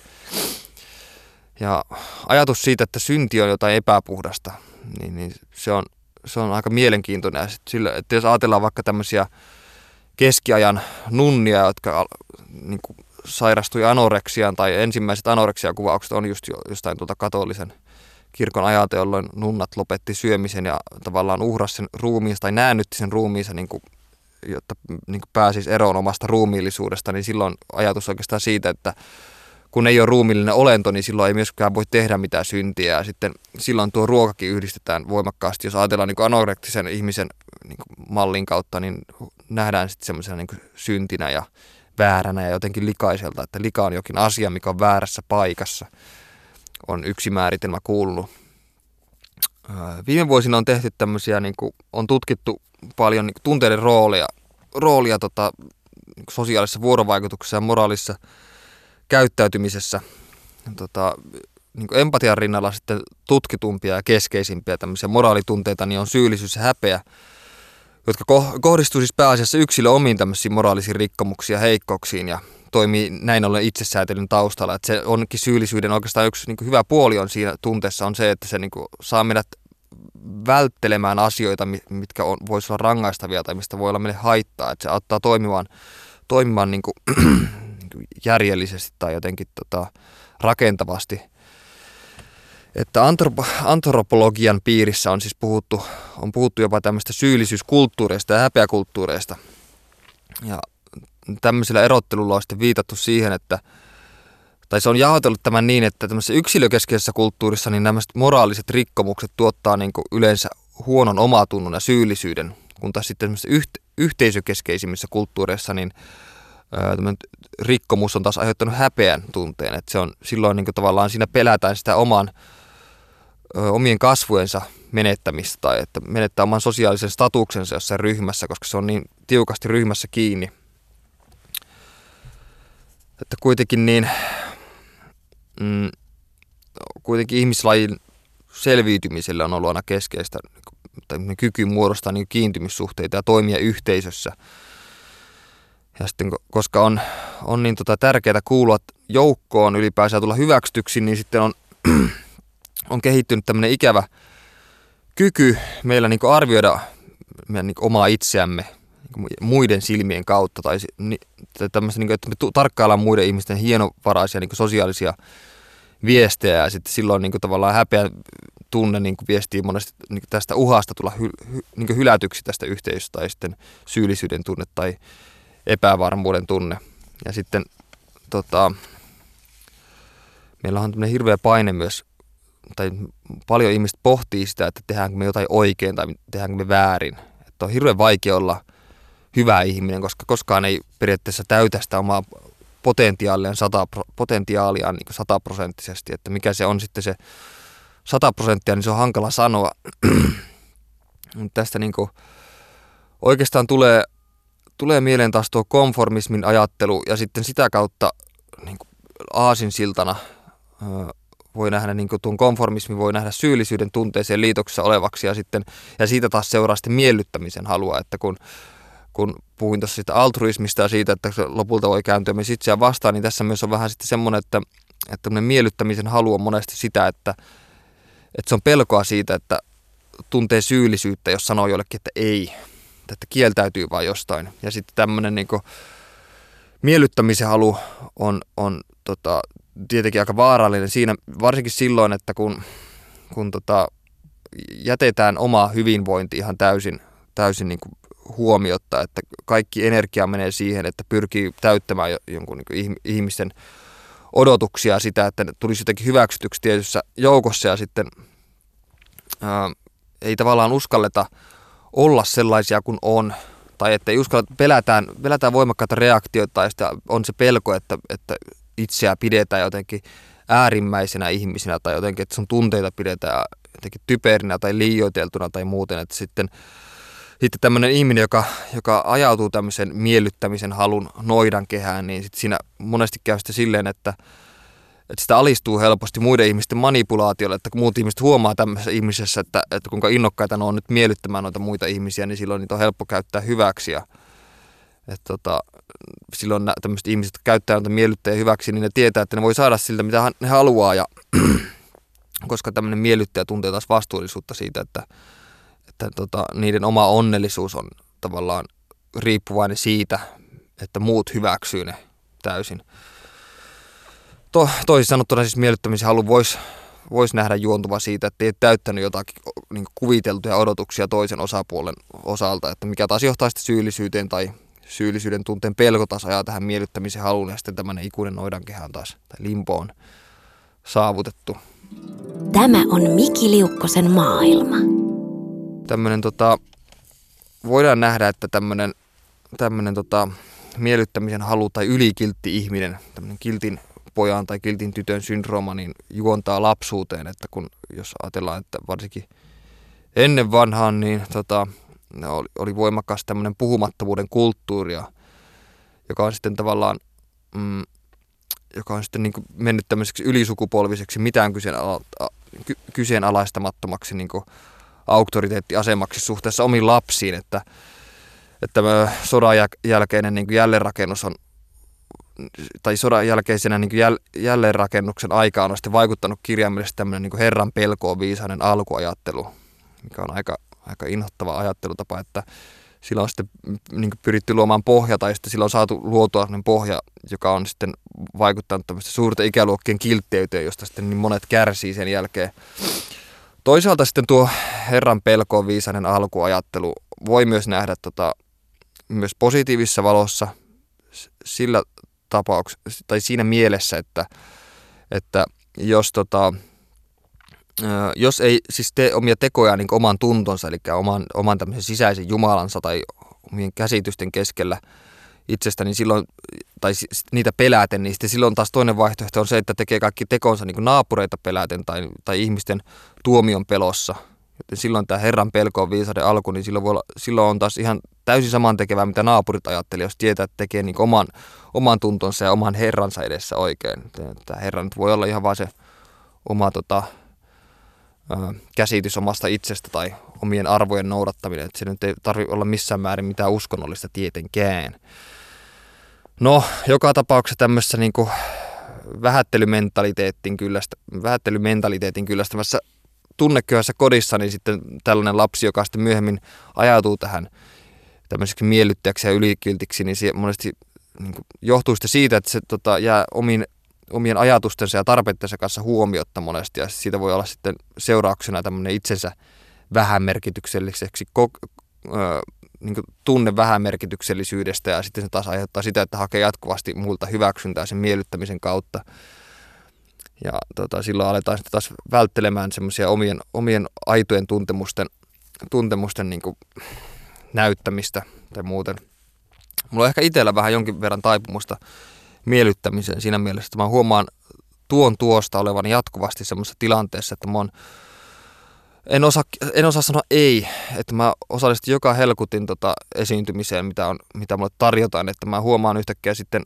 Ja ajatus siitä, että synti on jotain epäpuhdasta, niin, niin se, on, se on aika mielenkiintoinen. Sillä, että jos ajatellaan vaikka tämmöisiä keskiajan nunnia, jotka niin kuin, sairastui anoreksiaan, tai ensimmäiset anoreksiakuvaukset on just jostain tuota katolisen kirkon ajalta, jolloin nunnat lopetti syömisen ja tavallaan uhrasi sen ruumiinsa tai näännytti sen ruumiinsa, niin kuin, jotta niin pääsisi eroon omasta ruumiillisuudesta, niin silloin ajatus oikeastaan siitä, että kun ei ole ruumillinen olento, niin silloin ei myöskään voi tehdä mitään syntiä. Ja sitten silloin tuo ruokakin yhdistetään voimakkaasti. Jos ajatellaan niin anorektisen ihmisen niin mallin kautta, niin nähdään sitten semmoisena niin syntinä ja vääränä ja jotenkin likaiselta, että lika on jokin asia, mikä on väärässä paikassa. On yksi määritelmä kuullut. viime vuosina on tehty tämmöisiä, niin kuin, on tutkittu paljon niin tunteiden roolia, roolia tota, niin sosiaalisessa vuorovaikutuksessa ja moraalissa käyttäytymisessä. Tota, niin empatian rinnalla sitten tutkitumpia ja keskeisimpiä tämmöisiä moraalitunteita niin on syyllisyys ja häpeä, jotka kohdistuu siis pääasiassa yksilö omiin tämmöisiin moraalisiin rikkomuksiin ja heikkouksiin ja toimii näin ollen itsesäätelyn taustalla. Että se onkin syyllisyyden oikeastaan yksi niin hyvä puoli on siinä tunteessa on se, että se niin saa meidät välttelemään asioita, mitkä on, voisi olla rangaistavia tai mistä voi olla meille haittaa. Että se auttaa toimimaan, toimimaan niin kuin, niin kuin järjellisesti tai jotenkin tota, rakentavasti. Että antropologian piirissä on siis puhuttu, on puhuttu jopa tämmöistä syyllisyyskulttuureista ja häpeäkulttuureista. Ja tämmöisellä erottelulla on sitten viitattu siihen, että tai se on jaotellut tämän niin, että tämmöisessä yksilökeskeisessä kulttuurissa niin nämä moraaliset rikkomukset tuottaa niin kuin yleensä huonon omatunnon ja syyllisyyden, kun taas sitten yhte, yhteisökeskeisimmissä kulttuureissa niin rikkomus on taas aiheuttanut häpeän tunteen, että se on silloin niin kuin tavallaan siinä pelätään sitä oman, ö, omien kasvujensa menettämistä tai että menettää oman sosiaalisen statuksensa jossain ryhmässä, koska se on niin tiukasti ryhmässä kiinni – että kuitenkin niin, mm, kuitenkin ihmislajin selviytymiselle on ollut aina keskeistä tai kyky muodostaa niin kiintymyssuhteita ja toimia yhteisössä. Ja sitten koska on, on niin tota tärkeää kuulua joukkoon ylipäänsä tulla hyväksytyksi, niin sitten on, on kehittynyt tämmöinen ikävä kyky meillä niin arvioida meidän niin omaa itseämme muiden silmien kautta tai, tai tämmöistä, niin kuin, että me tarkkaillaan muiden ihmisten hienovaraisia niin sosiaalisia viestejä ja sitten silloin niin tavallaan häpeä tunne niin viestii monesti niin tästä uhasta tulla hy, hy, niin hylätyksi tästä yhteisöstä tai sitten syyllisyyden tunne tai epävarmuuden tunne. Ja sitten tota, meillä on tämmöinen hirveä paine myös, tai paljon ihmiset pohtii sitä, että tehdäänkö me jotain oikein tai tehdäänkö me väärin. Että on hirveän vaikea olla – hyvä ihminen, koska koskaan ei periaatteessa täytä sitä omaa potentiaaliaan, sata, potentiaaliaan niin sataprosenttisesti, että mikä se on sitten se sata prosenttia, niin se on hankala sanoa. Tästä niin kuin oikeastaan tulee, tulee mieleen taas tuo konformismin ajattelu ja sitten sitä kautta niin kuin aasinsiltana voi nähdä, niin kuin tuon konformismi voi nähdä syyllisyyden tunteeseen liitoksessa olevaksi ja, sitten, ja siitä taas seuraa sitten miellyttämisen halua, että kun kun puhuin tuossa siitä altruismista ja siitä, että se lopulta voi kääntyä myös itseään vastaan, niin tässä myös on vähän sitten semmoinen, että, että miellyttämisen halu on monesti sitä, että, että se on pelkoa siitä, että tuntee syyllisyyttä, jos sanoo jollekin, että ei, että kieltäytyy vain jostain. Ja sitten tämmöinen niin miellyttämisen halu on, on tota, tietenkin aika vaarallinen siinä, varsinkin silloin, että kun, kun tota, jätetään oma hyvinvointi ihan täysin, täysin niin kuin huomiota, että kaikki energia menee siihen, että pyrkii täyttämään jonkun niin ihmisten odotuksia sitä, että ne tulisi jotenkin hyväksytyksi tietyssä joukossa ja sitten ää, ei tavallaan uskalleta olla sellaisia kuin on, tai että ei uskalla, pelätään, pelätään voimakkaita reaktioita tai sitten on se pelko, että, että itseä pidetään jotenkin äärimmäisenä ihmisinä tai jotenkin, että sun tunteita pidetään jotenkin typerinä tai liioiteltuna tai muuten, että sitten sitten tämmöinen ihminen, joka, joka ajautuu tämmöisen miellyttämisen halun noidan kehään, niin sitten siinä monesti käy sitten silleen, että, että sitä alistuu helposti muiden ihmisten manipulaatiolle, että kun muut ihmiset huomaa tämmöisessä ihmisessä, että, että kuinka innokkaita ne on nyt miellyttämään noita muita ihmisiä, niin silloin niitä on helppo käyttää hyväksi ja että tota, silloin tämmöiset ihmiset käyttää noita miellyttäjiä hyväksi, niin ne tietää, että ne voi saada siltä, mitä ne haluaa ja koska tämmöinen miellyttäjä tuntee taas vastuullisuutta siitä, että että tota, niiden oma onnellisuus on tavallaan riippuvainen siitä, että muut hyväksyy ne täysin. To, toisin sanottuna siis miellyttämisen halu voisi vois nähdä juontuva siitä, että ei täyttänyt jotakin niin kuviteltuja odotuksia toisen osapuolen osalta, että mikä taas johtaa sitten syyllisyyteen tai syyllisyyden tunteen pelko taas ajaa tähän miellyttämisen haluun ja sitten tämmöinen ikuinen noidankehä taas tai limpo on saavutettu. Tämä on Miki Liukkosen maailma tämmöinen tota, voidaan nähdä, että tämmöinen, tämmöinen tota, miellyttämisen halu tai ylikiltti ihminen, tämmöinen kiltin pojan tai kiltin tytön syndrooma, niin juontaa lapsuuteen, että kun jos ajatellaan, että varsinkin ennen vanhaan niin tota, oli, oli voimakas tämmöinen puhumattomuuden kulttuuri, joka on sitten tavallaan mm, joka on sitten niin mennyt tämmöiseksi ylisukupolviseksi mitään kyseenala- ky- kyseenalaistamattomaksi niin kuin auktoriteettiasemaksi suhteessa omiin lapsiin, että, että sodan jälkeinen niin jälleenrakennus on tai sodan jälkeisenä niin jäl, jälleenrakennuksen aikaan on sitten vaikuttanut kirjaimellisesti tämmöinen niin Herran pelkoon viisainen alkuajattelu, mikä on aika, aika inhottava ajattelutapa, että sillä on sitten niin pyritty luomaan pohja tai sitten sillä on saatu luotua sellainen pohja, joka on sitten vaikuttanut tämmöistä suurten ikäluokkien kiltteyteen, josta sitten niin monet kärsii sen jälkeen. Toisaalta sitten tuo Herran pelkoon viisainen alkuajattelu voi myös nähdä tota, myös positiivisessa valossa sillä tapauksessa, tai siinä mielessä, että, että jos, tota, jos ei siis tee omia tekoja niin oman tuntonsa, eli oman, oman tämmöisen sisäisen jumalansa tai omien käsitysten keskellä itsestä, niin silloin, tai niitä peläten, niin sitten silloin taas toinen vaihtoehto on se, että tekee kaikki tekonsa niin naapureita peläten tai, tai ihmisten tuomion pelossa. Joten silloin tämä Herran pelko on viisauden alku, niin silloin, voi olla, silloin on taas ihan täysin samantekevää, mitä naapurit ajatteli, jos tietää, että tekee niin oman, oman tuntonsa ja oman herransa edessä oikein. Tämä herra nyt voi olla ihan vaan se oma tota, käsitys omasta itsestä tai omien arvojen noudattaminen. Että se nyt ei tarvitse olla missään määrin mitään uskonnollista tietenkään. No, joka tapauksessa tämmöisessä niin vähättelymentaliteetin, kyllästä, vähättelymentaliteetin kyllästämässä tunnekyössä kodissa, niin sitten tällainen lapsi, joka sitten myöhemmin ajautuu tähän tämmöiseksi miellyttäjäksi ja ylikiltiksi, niin se monesti niin johtuu sitten siitä, että se tota, jää omiin, omien ajatustensa ja tarpeittensa kanssa huomiotta monesti, ja siitä voi olla sitten seurauksena tämmöinen itsensä vähämerkitykselliseksi ko- ö, niin tunne vähämerkityksellisyydestä, ja sitten se taas aiheuttaa sitä, että hakee jatkuvasti muulta hyväksyntää sen miellyttämisen kautta. Ja tota, silloin aletaan sitten taas välttelemään semmoisia omien, omien aitojen tuntemusten, tuntemusten niin kuin näyttämistä tai muuten. Mulla on ehkä itsellä vähän jonkin verran taipumusta miellyttämiseen siinä mielessä, että mä huomaan tuon tuosta olevan jatkuvasti semmoisessa tilanteessa, että mä oon en osaa, en osaa sanoa ei, että mä osallistun joka helkutin tota esiintymiseen, mitä, on, mitä mulle tarjotaan, että mä huomaan yhtäkkiä sitten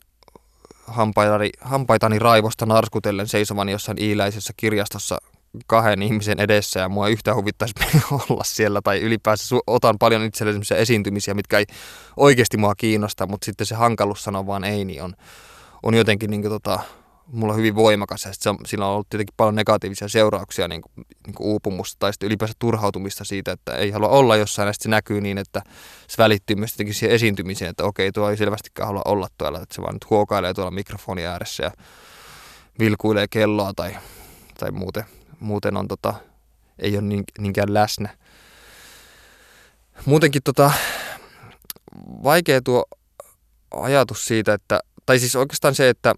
hampaitani, hampaitani raivosta narskutellen seisovani jossain iiläisessä kirjastossa kahden ihmisen edessä ja mua yhtään huvittaisi olla siellä tai ylipäänsä otan paljon itselleni esiintymisiä, mitkä ei oikeasti mua kiinnosta, mutta sitten se hankaluus sanoa vaan ei, niin on, on jotenkin niin kuin, tota, mulla hyvin voimakas ja se, sillä on ollut tietenkin paljon negatiivisia seurauksia, niin kuin, niin kuin uupumusta tai sitten ylipäänsä turhautumista siitä, että ei halua olla jossain ja se näkyy niin, että se välittyy myös tietenkin siihen esiintymiseen, että okei, tuo ei selvästikään halua olla tuolla, että se vaan nyt huokailee tuolla mikrofonin ääressä ja vilkuilee kelloa tai, tai muuten, muuten on tota, ei ole niin, niinkään läsnä. Muutenkin tota, vaikea tuo ajatus siitä, että, tai siis oikeastaan se, että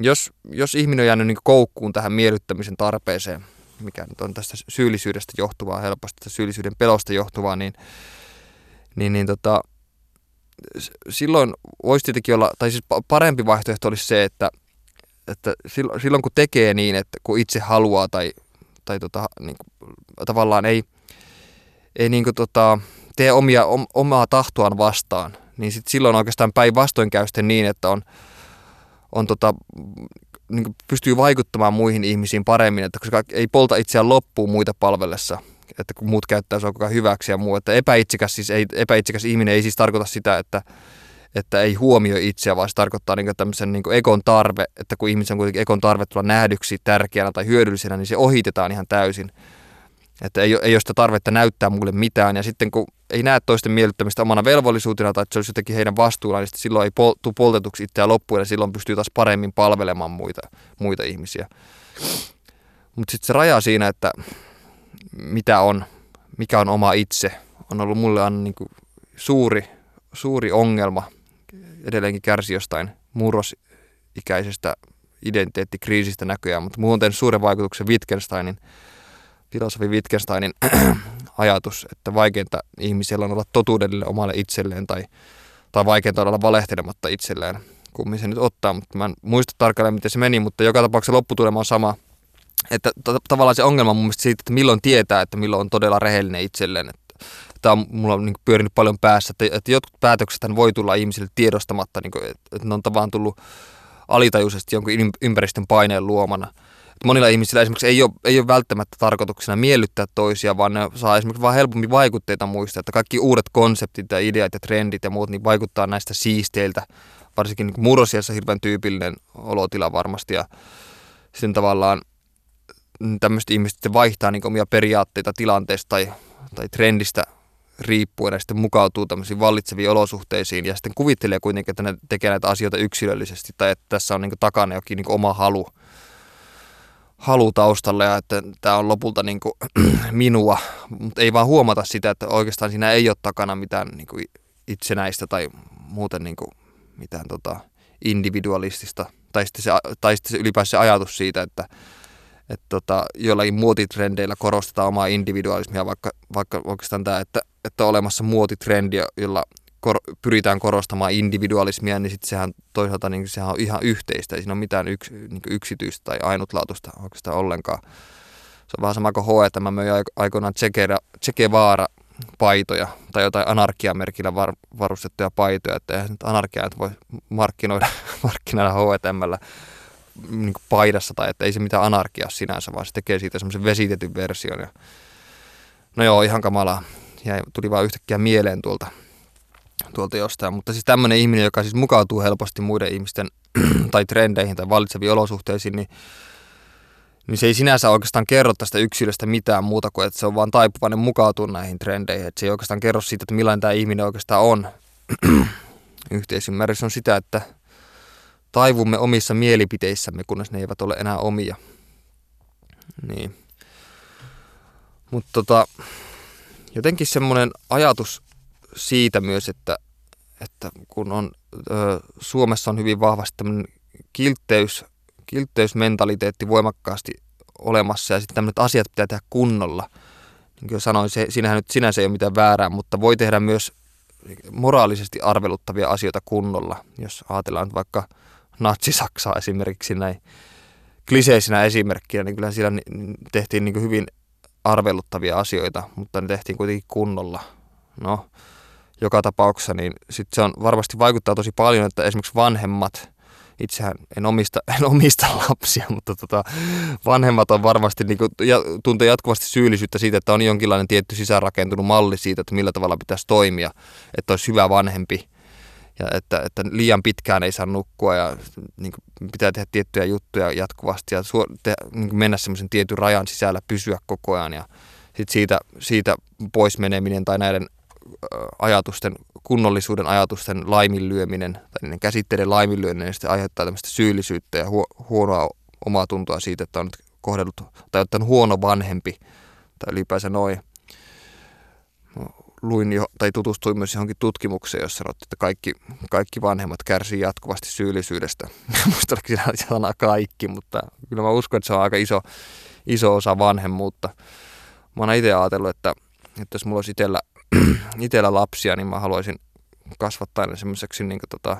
jos, jos ihminen on jäänyt niin koukkuun tähän miellyttämisen tarpeeseen, mikä nyt on tästä syyllisyydestä johtuvaa, helposti tästä syyllisyyden pelosta johtuvaa, niin, niin, niin tota, silloin voisi tietenkin olla, tai siis parempi vaihtoehto olisi se, että, että silloin, kun tekee niin, että kun itse haluaa tai, tai tota, niin kuin, tavallaan ei, ei niin kuin, tota, tee omia, om, omaa tahtoaan vastaan, niin sit silloin oikeastaan päinvastoin käy niin, että on, on tota, niin pystyy vaikuttamaan muihin ihmisiin paremmin, että koska ei polta itseään loppuun muita palvellessa, että kun muut käyttää sua koko hyväksi ja muu. Että epäitsikäs, siis ei, epäitsikäs ihminen ei siis tarkoita sitä, että, että ei huomioi itseä, vaan se tarkoittaa niin tämmöisen niin ekon tarve, että kun ihmisen on kuitenkin ekon tarve tulla nähdyksi tärkeänä tai hyödyllisenä, niin se ohitetaan ihan täysin. Että ei, ei ole sitä tarvetta näyttää mulle mitään. Ja sitten kun ei näe toisten miellyttämistä omana velvollisuutena tai että se olisi jotenkin heidän vastuullaan, niin silloin ei pol- tule poltetuksi itseään loppuun ja silloin pystyy taas paremmin palvelemaan muita, muita ihmisiä. Mutta sitten se raja siinä, että mitä on, mikä on oma itse, on ollut mulle aina niin kuin suuri, suuri ongelma. Edelleenkin kärsi jostain murrosikäisestä identiteettikriisistä näköjään, mutta tehnyt suuren vaikutuksen Wittgensteinin filosofi Wittgensteinin ajatus, että vaikeinta ihmisellä on olla totuudelle omalle itselleen tai, tai vaikeinta olla valehtelematta itselleen, kummin se nyt ottaa, mutta mä en muista tarkalleen, miten se meni, mutta joka tapauksessa lopputulema on sama, että tavallaan se ongelma on mun mielestä siitä, että milloin tietää, että milloin on todella rehellinen itselleen. Että, tämä on mulla on niin pyörinyt paljon päässä, että, että jotkut päätökset voi tulla ihmisille tiedostamatta, niin kuin, että, että ne on tavallaan tullut alitajuisesti jonkun ympäristön paineen luomana. Monilla ihmisillä esimerkiksi ei ole, ei ole välttämättä tarkoituksena miellyttää toisia, vaan ne saa esimerkiksi vaan helpommin vaikutteita muista, että kaikki uudet konseptit ja ideat ja trendit ja muut niin vaikuttaa näistä siisteiltä, varsinkin niin murrosiassa hirveän tyypillinen olotila varmasti. Ja sitten tavallaan tämmöiset ihmiset vaihtaa niin omia periaatteita tilanteesta tai, tai trendistä riippuen ja sitten mukautuu tämmöisiin vallitseviin olosuhteisiin. Ja sitten kuvittelee kuitenkin, että ne tekee näitä asioita yksilöllisesti tai että tässä on niin takana jokin niin oma halu, halu taustalla ja että tämä on lopulta niin kuin minua, mutta ei vaan huomata sitä, että oikeastaan siinä ei ole takana mitään niin kuin itsenäistä tai muuten niin kuin mitään tota individualistista tai sitten, se, tai sitten se ylipäänsä se ajatus siitä, että että tota, joillakin muotitrendeillä korostetaan omaa individualismia, vaikka, vaikka oikeastaan tämä, että, että on olemassa muotitrendi, jolla kor, pyritään korostamaan individualismia, niin sitten sehän toisaalta niin sehän on ihan yhteistä, ei siinä ole mitään yks, niin yksityistä tai ainutlaatuista oikeastaan ollenkaan. Se on vähän sama kuin H&M, mä möin aikoinaan Che Vaara paitoja tai jotain anarkiamerkillä var, varustettuja paitoja, että eihän nyt anarkia voi markkinoida, markkinoida H&Mllä niin paidassa tai että ei se mitään anarkia sinänsä, vaan se tekee siitä semmoisen vesitetyn version. Ja... No joo, ihan kamalaa. Ja tuli vaan yhtäkkiä mieleen tuolta, tuolta jostain. Mutta siis tämmöinen ihminen, joka siis mukautuu helposti muiden ihmisten tai trendeihin tai vallitseviin olosuhteisiin, niin, niin se ei sinänsä oikeastaan kerro tästä yksilöstä mitään muuta kuin, että se on vaan taipuvainen mukautua näihin trendeihin. Että se ei oikeastaan kerro siitä, että millainen tämä ihminen oikeastaan on. Yhteisymmärrys on sitä, että taivumme omissa mielipiteissämme, kunnes ne eivät ole enää omia. Niin. Mutta tota, jotenkin semmoinen ajatus siitä myös, että, että kun on, ö, Suomessa on hyvin vahvasti tämmöinen kiltteys, kiltteysmentaliteetti voimakkaasti olemassa ja sitten tämmöiset asiat pitää tehdä kunnolla. Niin kuin sanoin, se, siinähän nyt sinänsä ei ole mitään väärää, mutta voi tehdä myös moraalisesti arveluttavia asioita kunnolla, jos ajatellaan vaikka – Natsi-Saksaa esimerkiksi näin kliseisinä esimerkkinä, niin kyllä siellä tehtiin niin hyvin arveluttavia asioita, mutta ne tehtiin kuitenkin kunnolla. No, joka tapauksessa, niin sit se on varmasti vaikuttaa tosi paljon, että esimerkiksi vanhemmat, itsehän en omista, en omista lapsia, mutta tota, vanhemmat on varmasti niin kuin, ja, tuntee jatkuvasti syyllisyyttä siitä, että on jonkinlainen tietty sisäänrakentunut malli siitä, että millä tavalla pitäisi toimia, että olisi hyvä vanhempi ja että, että liian pitkään ei saa nukkua ja niin kuin pitää tehdä tiettyjä juttuja jatkuvasti ja suo, te, niin kuin mennä semmoisen tietyn rajan sisällä, pysyä koko ajan ja sit siitä, siitä pois meneminen tai näiden ajatusten, kunnollisuuden ajatusten laiminlyöminen tai niiden käsitteiden laiminlyöminen niin sitten aiheuttaa tämmöistä syyllisyyttä ja huo, huonoa omaa tuntoa siitä, että on kohdellut tai ottanut huono vanhempi tai ylipäänsä noin luin jo, tai tutustuin myös johonkin tutkimukseen, jossa sanottiin, että kaikki, kaikki vanhemmat kärsii jatkuvasti syyllisyydestä. Muistakin sana kaikki, mutta kyllä mä uskon, että se on aika iso, iso osa vanhemmuutta. Mä oon itse ajatellut, että, että jos mulla olisi itsellä, itsellä lapsia, niin mä haluaisin kasvattaa ne semmoiseksi niin tota,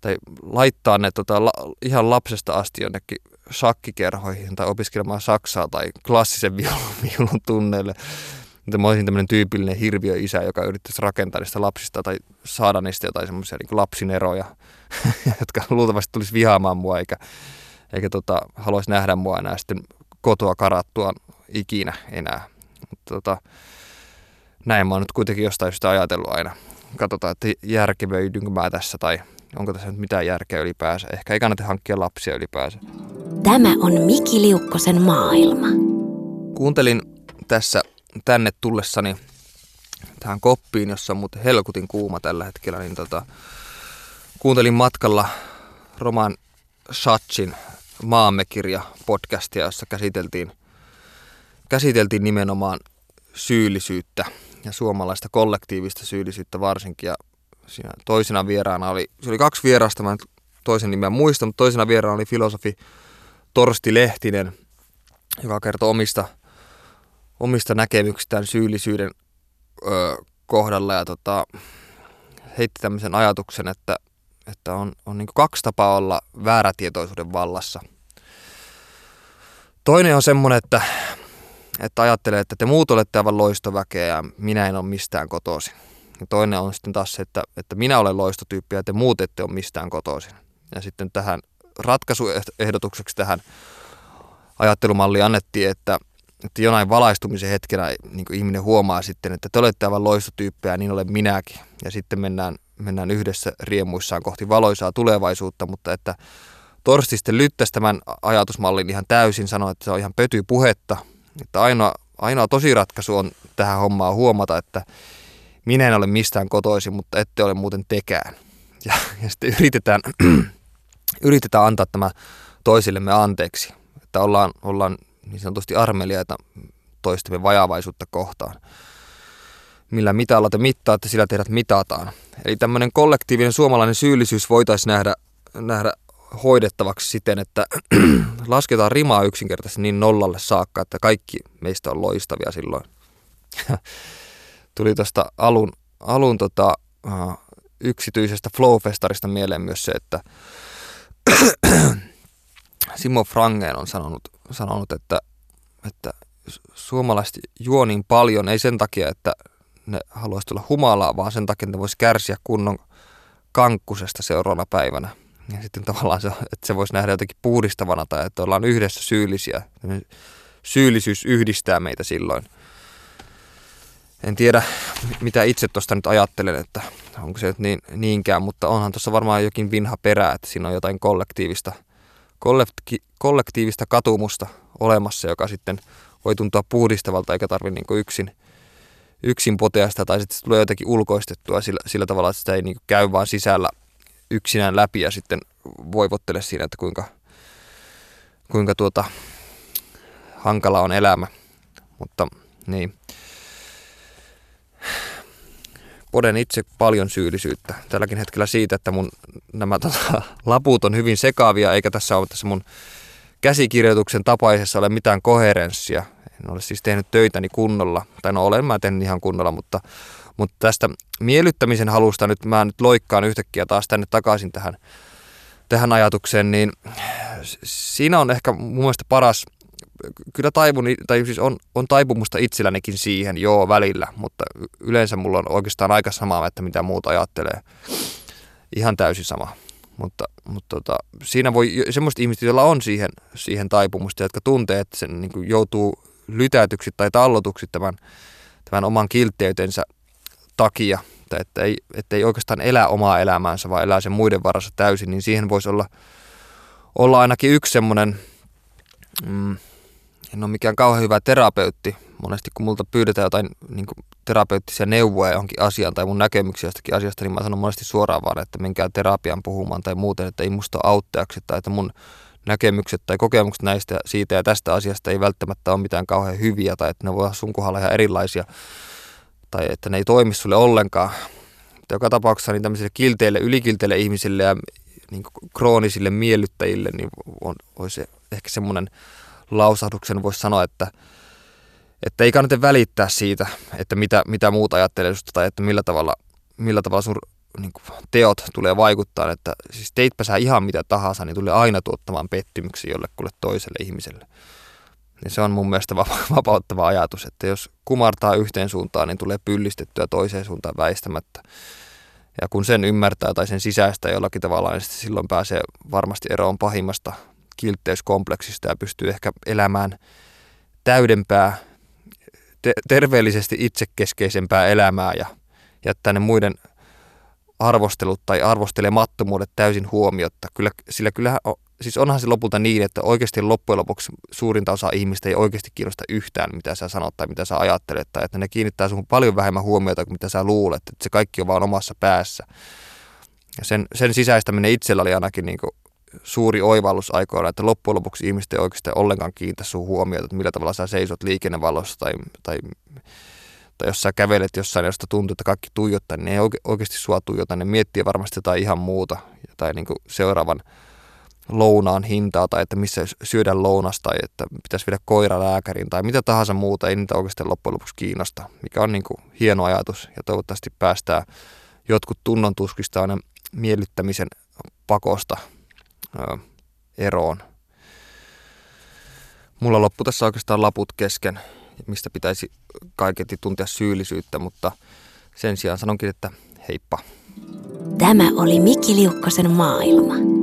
tai laittaa ne tota, la, ihan lapsesta asti jonnekin shakkikerhoihin tai opiskelemaan saksaa tai klassisen viulun, viulun tunneille mutta mä olisin tämmöinen tyypillinen hirviö-isä, joka yrittäisi rakentaa niistä lapsista tai saada niistä jotain semmoisia niin lapsineroja, jotka luultavasti tulisi vihaamaan mua eikä, eikä tota, haluaisi nähdä mua enää sitten kotoa karattua ikinä enää. Mutta tota, näin mä oon nyt kuitenkin jostain syystä ajatellut aina. Katsotaan, että järkevöidynkö mä tässä tai onko tässä nyt mitään järkeä ylipäänsä. Ehkä ei kannata hankkia lapsia ylipäänsä. Tämä on Miki Liukkosen maailma. Kuuntelin tässä tänne tullessani tähän koppiin, jossa on muuten helkutin kuuma tällä hetkellä, niin tota, kuuntelin matkalla Roman Shatsin Maamme kirja podcastia, jossa käsiteltiin, käsiteltiin nimenomaan syyllisyyttä ja suomalaista kollektiivista syyllisyyttä varsinkin. Ja siinä toisena vieraana oli, se oli kaksi vierasta, mä toisen nimeä muista, mutta toisena vieraana oli filosofi Torsti Lehtinen, joka kertoi omista – omista näkemyksistään syyllisyyden ö, kohdalla ja tota, heitti tämmöisen ajatuksen, että, että on, on niin kaksi tapaa olla väärätietoisuuden vallassa. Toinen on semmoinen, että, että ajattelee, että te muut olette aivan loistoväkeä ja minä en ole mistään kotoisin. Ja toinen on sitten taas se, että, että minä olen loistotyyppi ja te muut ette ole mistään kotoisin. Ja sitten tähän ratkaisuehdotukseksi tähän ajattelumalliin annettiin, että, että jonain valaistumisen hetkenä niin ihminen huomaa sitten, että te olette aivan loistotyyppejä, niin olen minäkin. Ja sitten mennään, mennään yhdessä riemuissaan kohti valoisaa tulevaisuutta, mutta että Torsti sitten lyttäsi tämän ajatusmallin ihan täysin, sanoi, että se on ihan pöty puhetta. Että ainoa, ainoa tosiratkaisu on tähän hommaan huomata, että minä en ole mistään kotoisin, mutta ette ole muuten tekään. Ja, ja sitten yritetään, yritetään antaa tämä toisillemme anteeksi, että ollaan, ollaan niin sanotusti armeliaita toistemme vajavaisuutta kohtaan. Millä mitalla te mittaatte, sillä teidät mitataan. Eli tämmöinen kollektiivinen suomalainen syyllisyys voitaisiin nähdä, nähdä hoidettavaksi siten, että lasketaan rimaa yksinkertaisesti niin nollalle saakka, että kaikki meistä on loistavia silloin. Tuli tuosta alun, alun tota, uh, yksityisestä Flowfestarista mieleen myös se, että Simo Frangeen on sanonut, sanonut että, että suomalaiset juo niin paljon, ei sen takia, että ne haluaisi tulla humalaa, vaan sen takia, että ne voisi kärsiä kunnon kankkusesta seuraavana päivänä. Ja sitten tavallaan se, että se voisi nähdä jotenkin puhdistavana tai että ollaan yhdessä syyllisiä. Syyllisyys yhdistää meitä silloin. En tiedä, mitä itse tuosta nyt ajattelen, että onko se nyt niin, niinkään, mutta onhan tuossa varmaan jokin vinha perä, että siinä on jotain kollektiivista, kollektiivista katumusta olemassa, joka sitten voi tuntua puhdistavalta eikä tarvitse niin yksin, yksin poteasta tai sitten tulee jotenkin ulkoistettua sillä, sillä tavalla, että sitä ei niin käy vaan sisällä yksinään läpi ja sitten voivottele siinä, että kuinka, kuinka tuota, hankala on elämä. Mutta niin. Poden itse paljon syyllisyyttä tälläkin hetkellä siitä, että mun nämä tota, laput on hyvin sekaavia, eikä tässä ole tässä mun käsikirjoituksen tapaisessa ole mitään koherenssia. En ole siis tehnyt töitäni kunnolla, tai no olen mä tehnyt ihan kunnolla, mutta mutta tästä miellyttämisen halusta nyt mä nyt loikkaan yhtäkkiä taas tänne takaisin tähän, tähän ajatukseen, niin siinä on ehkä mun mielestä paras, kyllä taivun, tai siis on, on taipumusta itsellänikin siihen, joo välillä, mutta yleensä mulla on oikeastaan aika sama, että mitä muuta ajattelee. Ihan täysin sama. Mutta, mutta tota, siinä voi semmoiset ihmiset, joilla on siihen, siihen taipumusta, jotka tuntee, että sen niin joutuu lytäytyksi tai tallotuksi tämän, tämän oman kiltteytensä takia, että ei, että ei oikeastaan elä omaa elämäänsä, vaan elää sen muiden varassa täysin, niin siihen voisi olla, olla ainakin yksi semmoinen, mm, en ole mikään kauhean hyvä terapeutti. Monesti kun multa pyydetään jotain niin terapeuttisia neuvoja johonkin asiaan tai mun näkemyksiä jostakin asiasta, niin mä sanon monesti suoraan vaan, että menkää terapian puhumaan tai muuten, että ei musta ole auttajaksi tai että mun näkemykset tai kokemukset näistä siitä ja tästä asiasta ei välttämättä ole mitään kauhean hyviä tai että ne voi olla sun kohdalla ihan erilaisia tai että ne ei toimi sulle ollenkaan. Mutta joka tapauksessa niin tämmöisille kilteille, ylikilteille ihmisille ja niin kroonisille miellyttäjille niin on, olisi ehkä semmoinen lausahduksen voisi sanoa, että, että ei kannata välittää siitä, että mitä, mitä muut ajattelee susta tai että millä tavalla, millä tavalla sun niin kuin, teot tulee vaikuttaa, että siis teitpä sä ihan mitä tahansa, niin tulee aina tuottamaan pettymyksiä jollekulle toiselle ihmiselle niin se on mun mielestä vapauttava ajatus, että jos kumartaa yhteen suuntaan, niin tulee pyllistettyä toiseen suuntaan väistämättä. Ja kun sen ymmärtää tai sen sisäistä jollakin tavalla, niin silloin pääsee varmasti eroon pahimmasta kiltteyskompleksista ja pystyy ehkä elämään täydempää, te- terveellisesti itsekeskeisempää elämää ja jättää ne muiden arvostelut tai arvostelemattomuudet täysin huomiotta. Kyllä, sillä kyllähän siis onhan se lopulta niin, että oikeasti loppujen lopuksi suurinta osa ihmistä ei oikeasti kiinnosta yhtään, mitä sä sanot tai mitä sä ajattelet, tai että ne kiinnittää sun paljon vähemmän huomiota kuin mitä sä luulet, että se kaikki on vaan omassa päässä. Ja sen, sen sisäistäminen itsellä oli ainakin niin kuin suuri oivallus aikoina, että loppujen lopuksi ihmiset ei oikeasti ollenkaan kiinnitä sun huomiota, että millä tavalla sä seisot liikennevalossa tai, tai, tai jos sä kävelet jossain, josta tuntuu, että kaikki tuijottaa, niin ne ei oikeasti sua tuijota, ne miettii varmasti jotain ihan muuta tai niin seuraavan lounaan hintaa tai että missä syödä lounasta tai että pitäisi viedä koira lääkäriin tai mitä tahansa muuta, ei niitä oikeasti loppujen lopuksi kiinnosta, mikä on niin kuin hieno ajatus ja toivottavasti päästään jotkut tunnon tuskista aina miellyttämisen pakosta ö, eroon. Mulla loppu tässä oikeastaan laput kesken, mistä pitäisi kaiketi tuntea syyllisyyttä, mutta sen sijaan sanonkin, että heippa. Tämä oli Mikki Liukkosen maailma.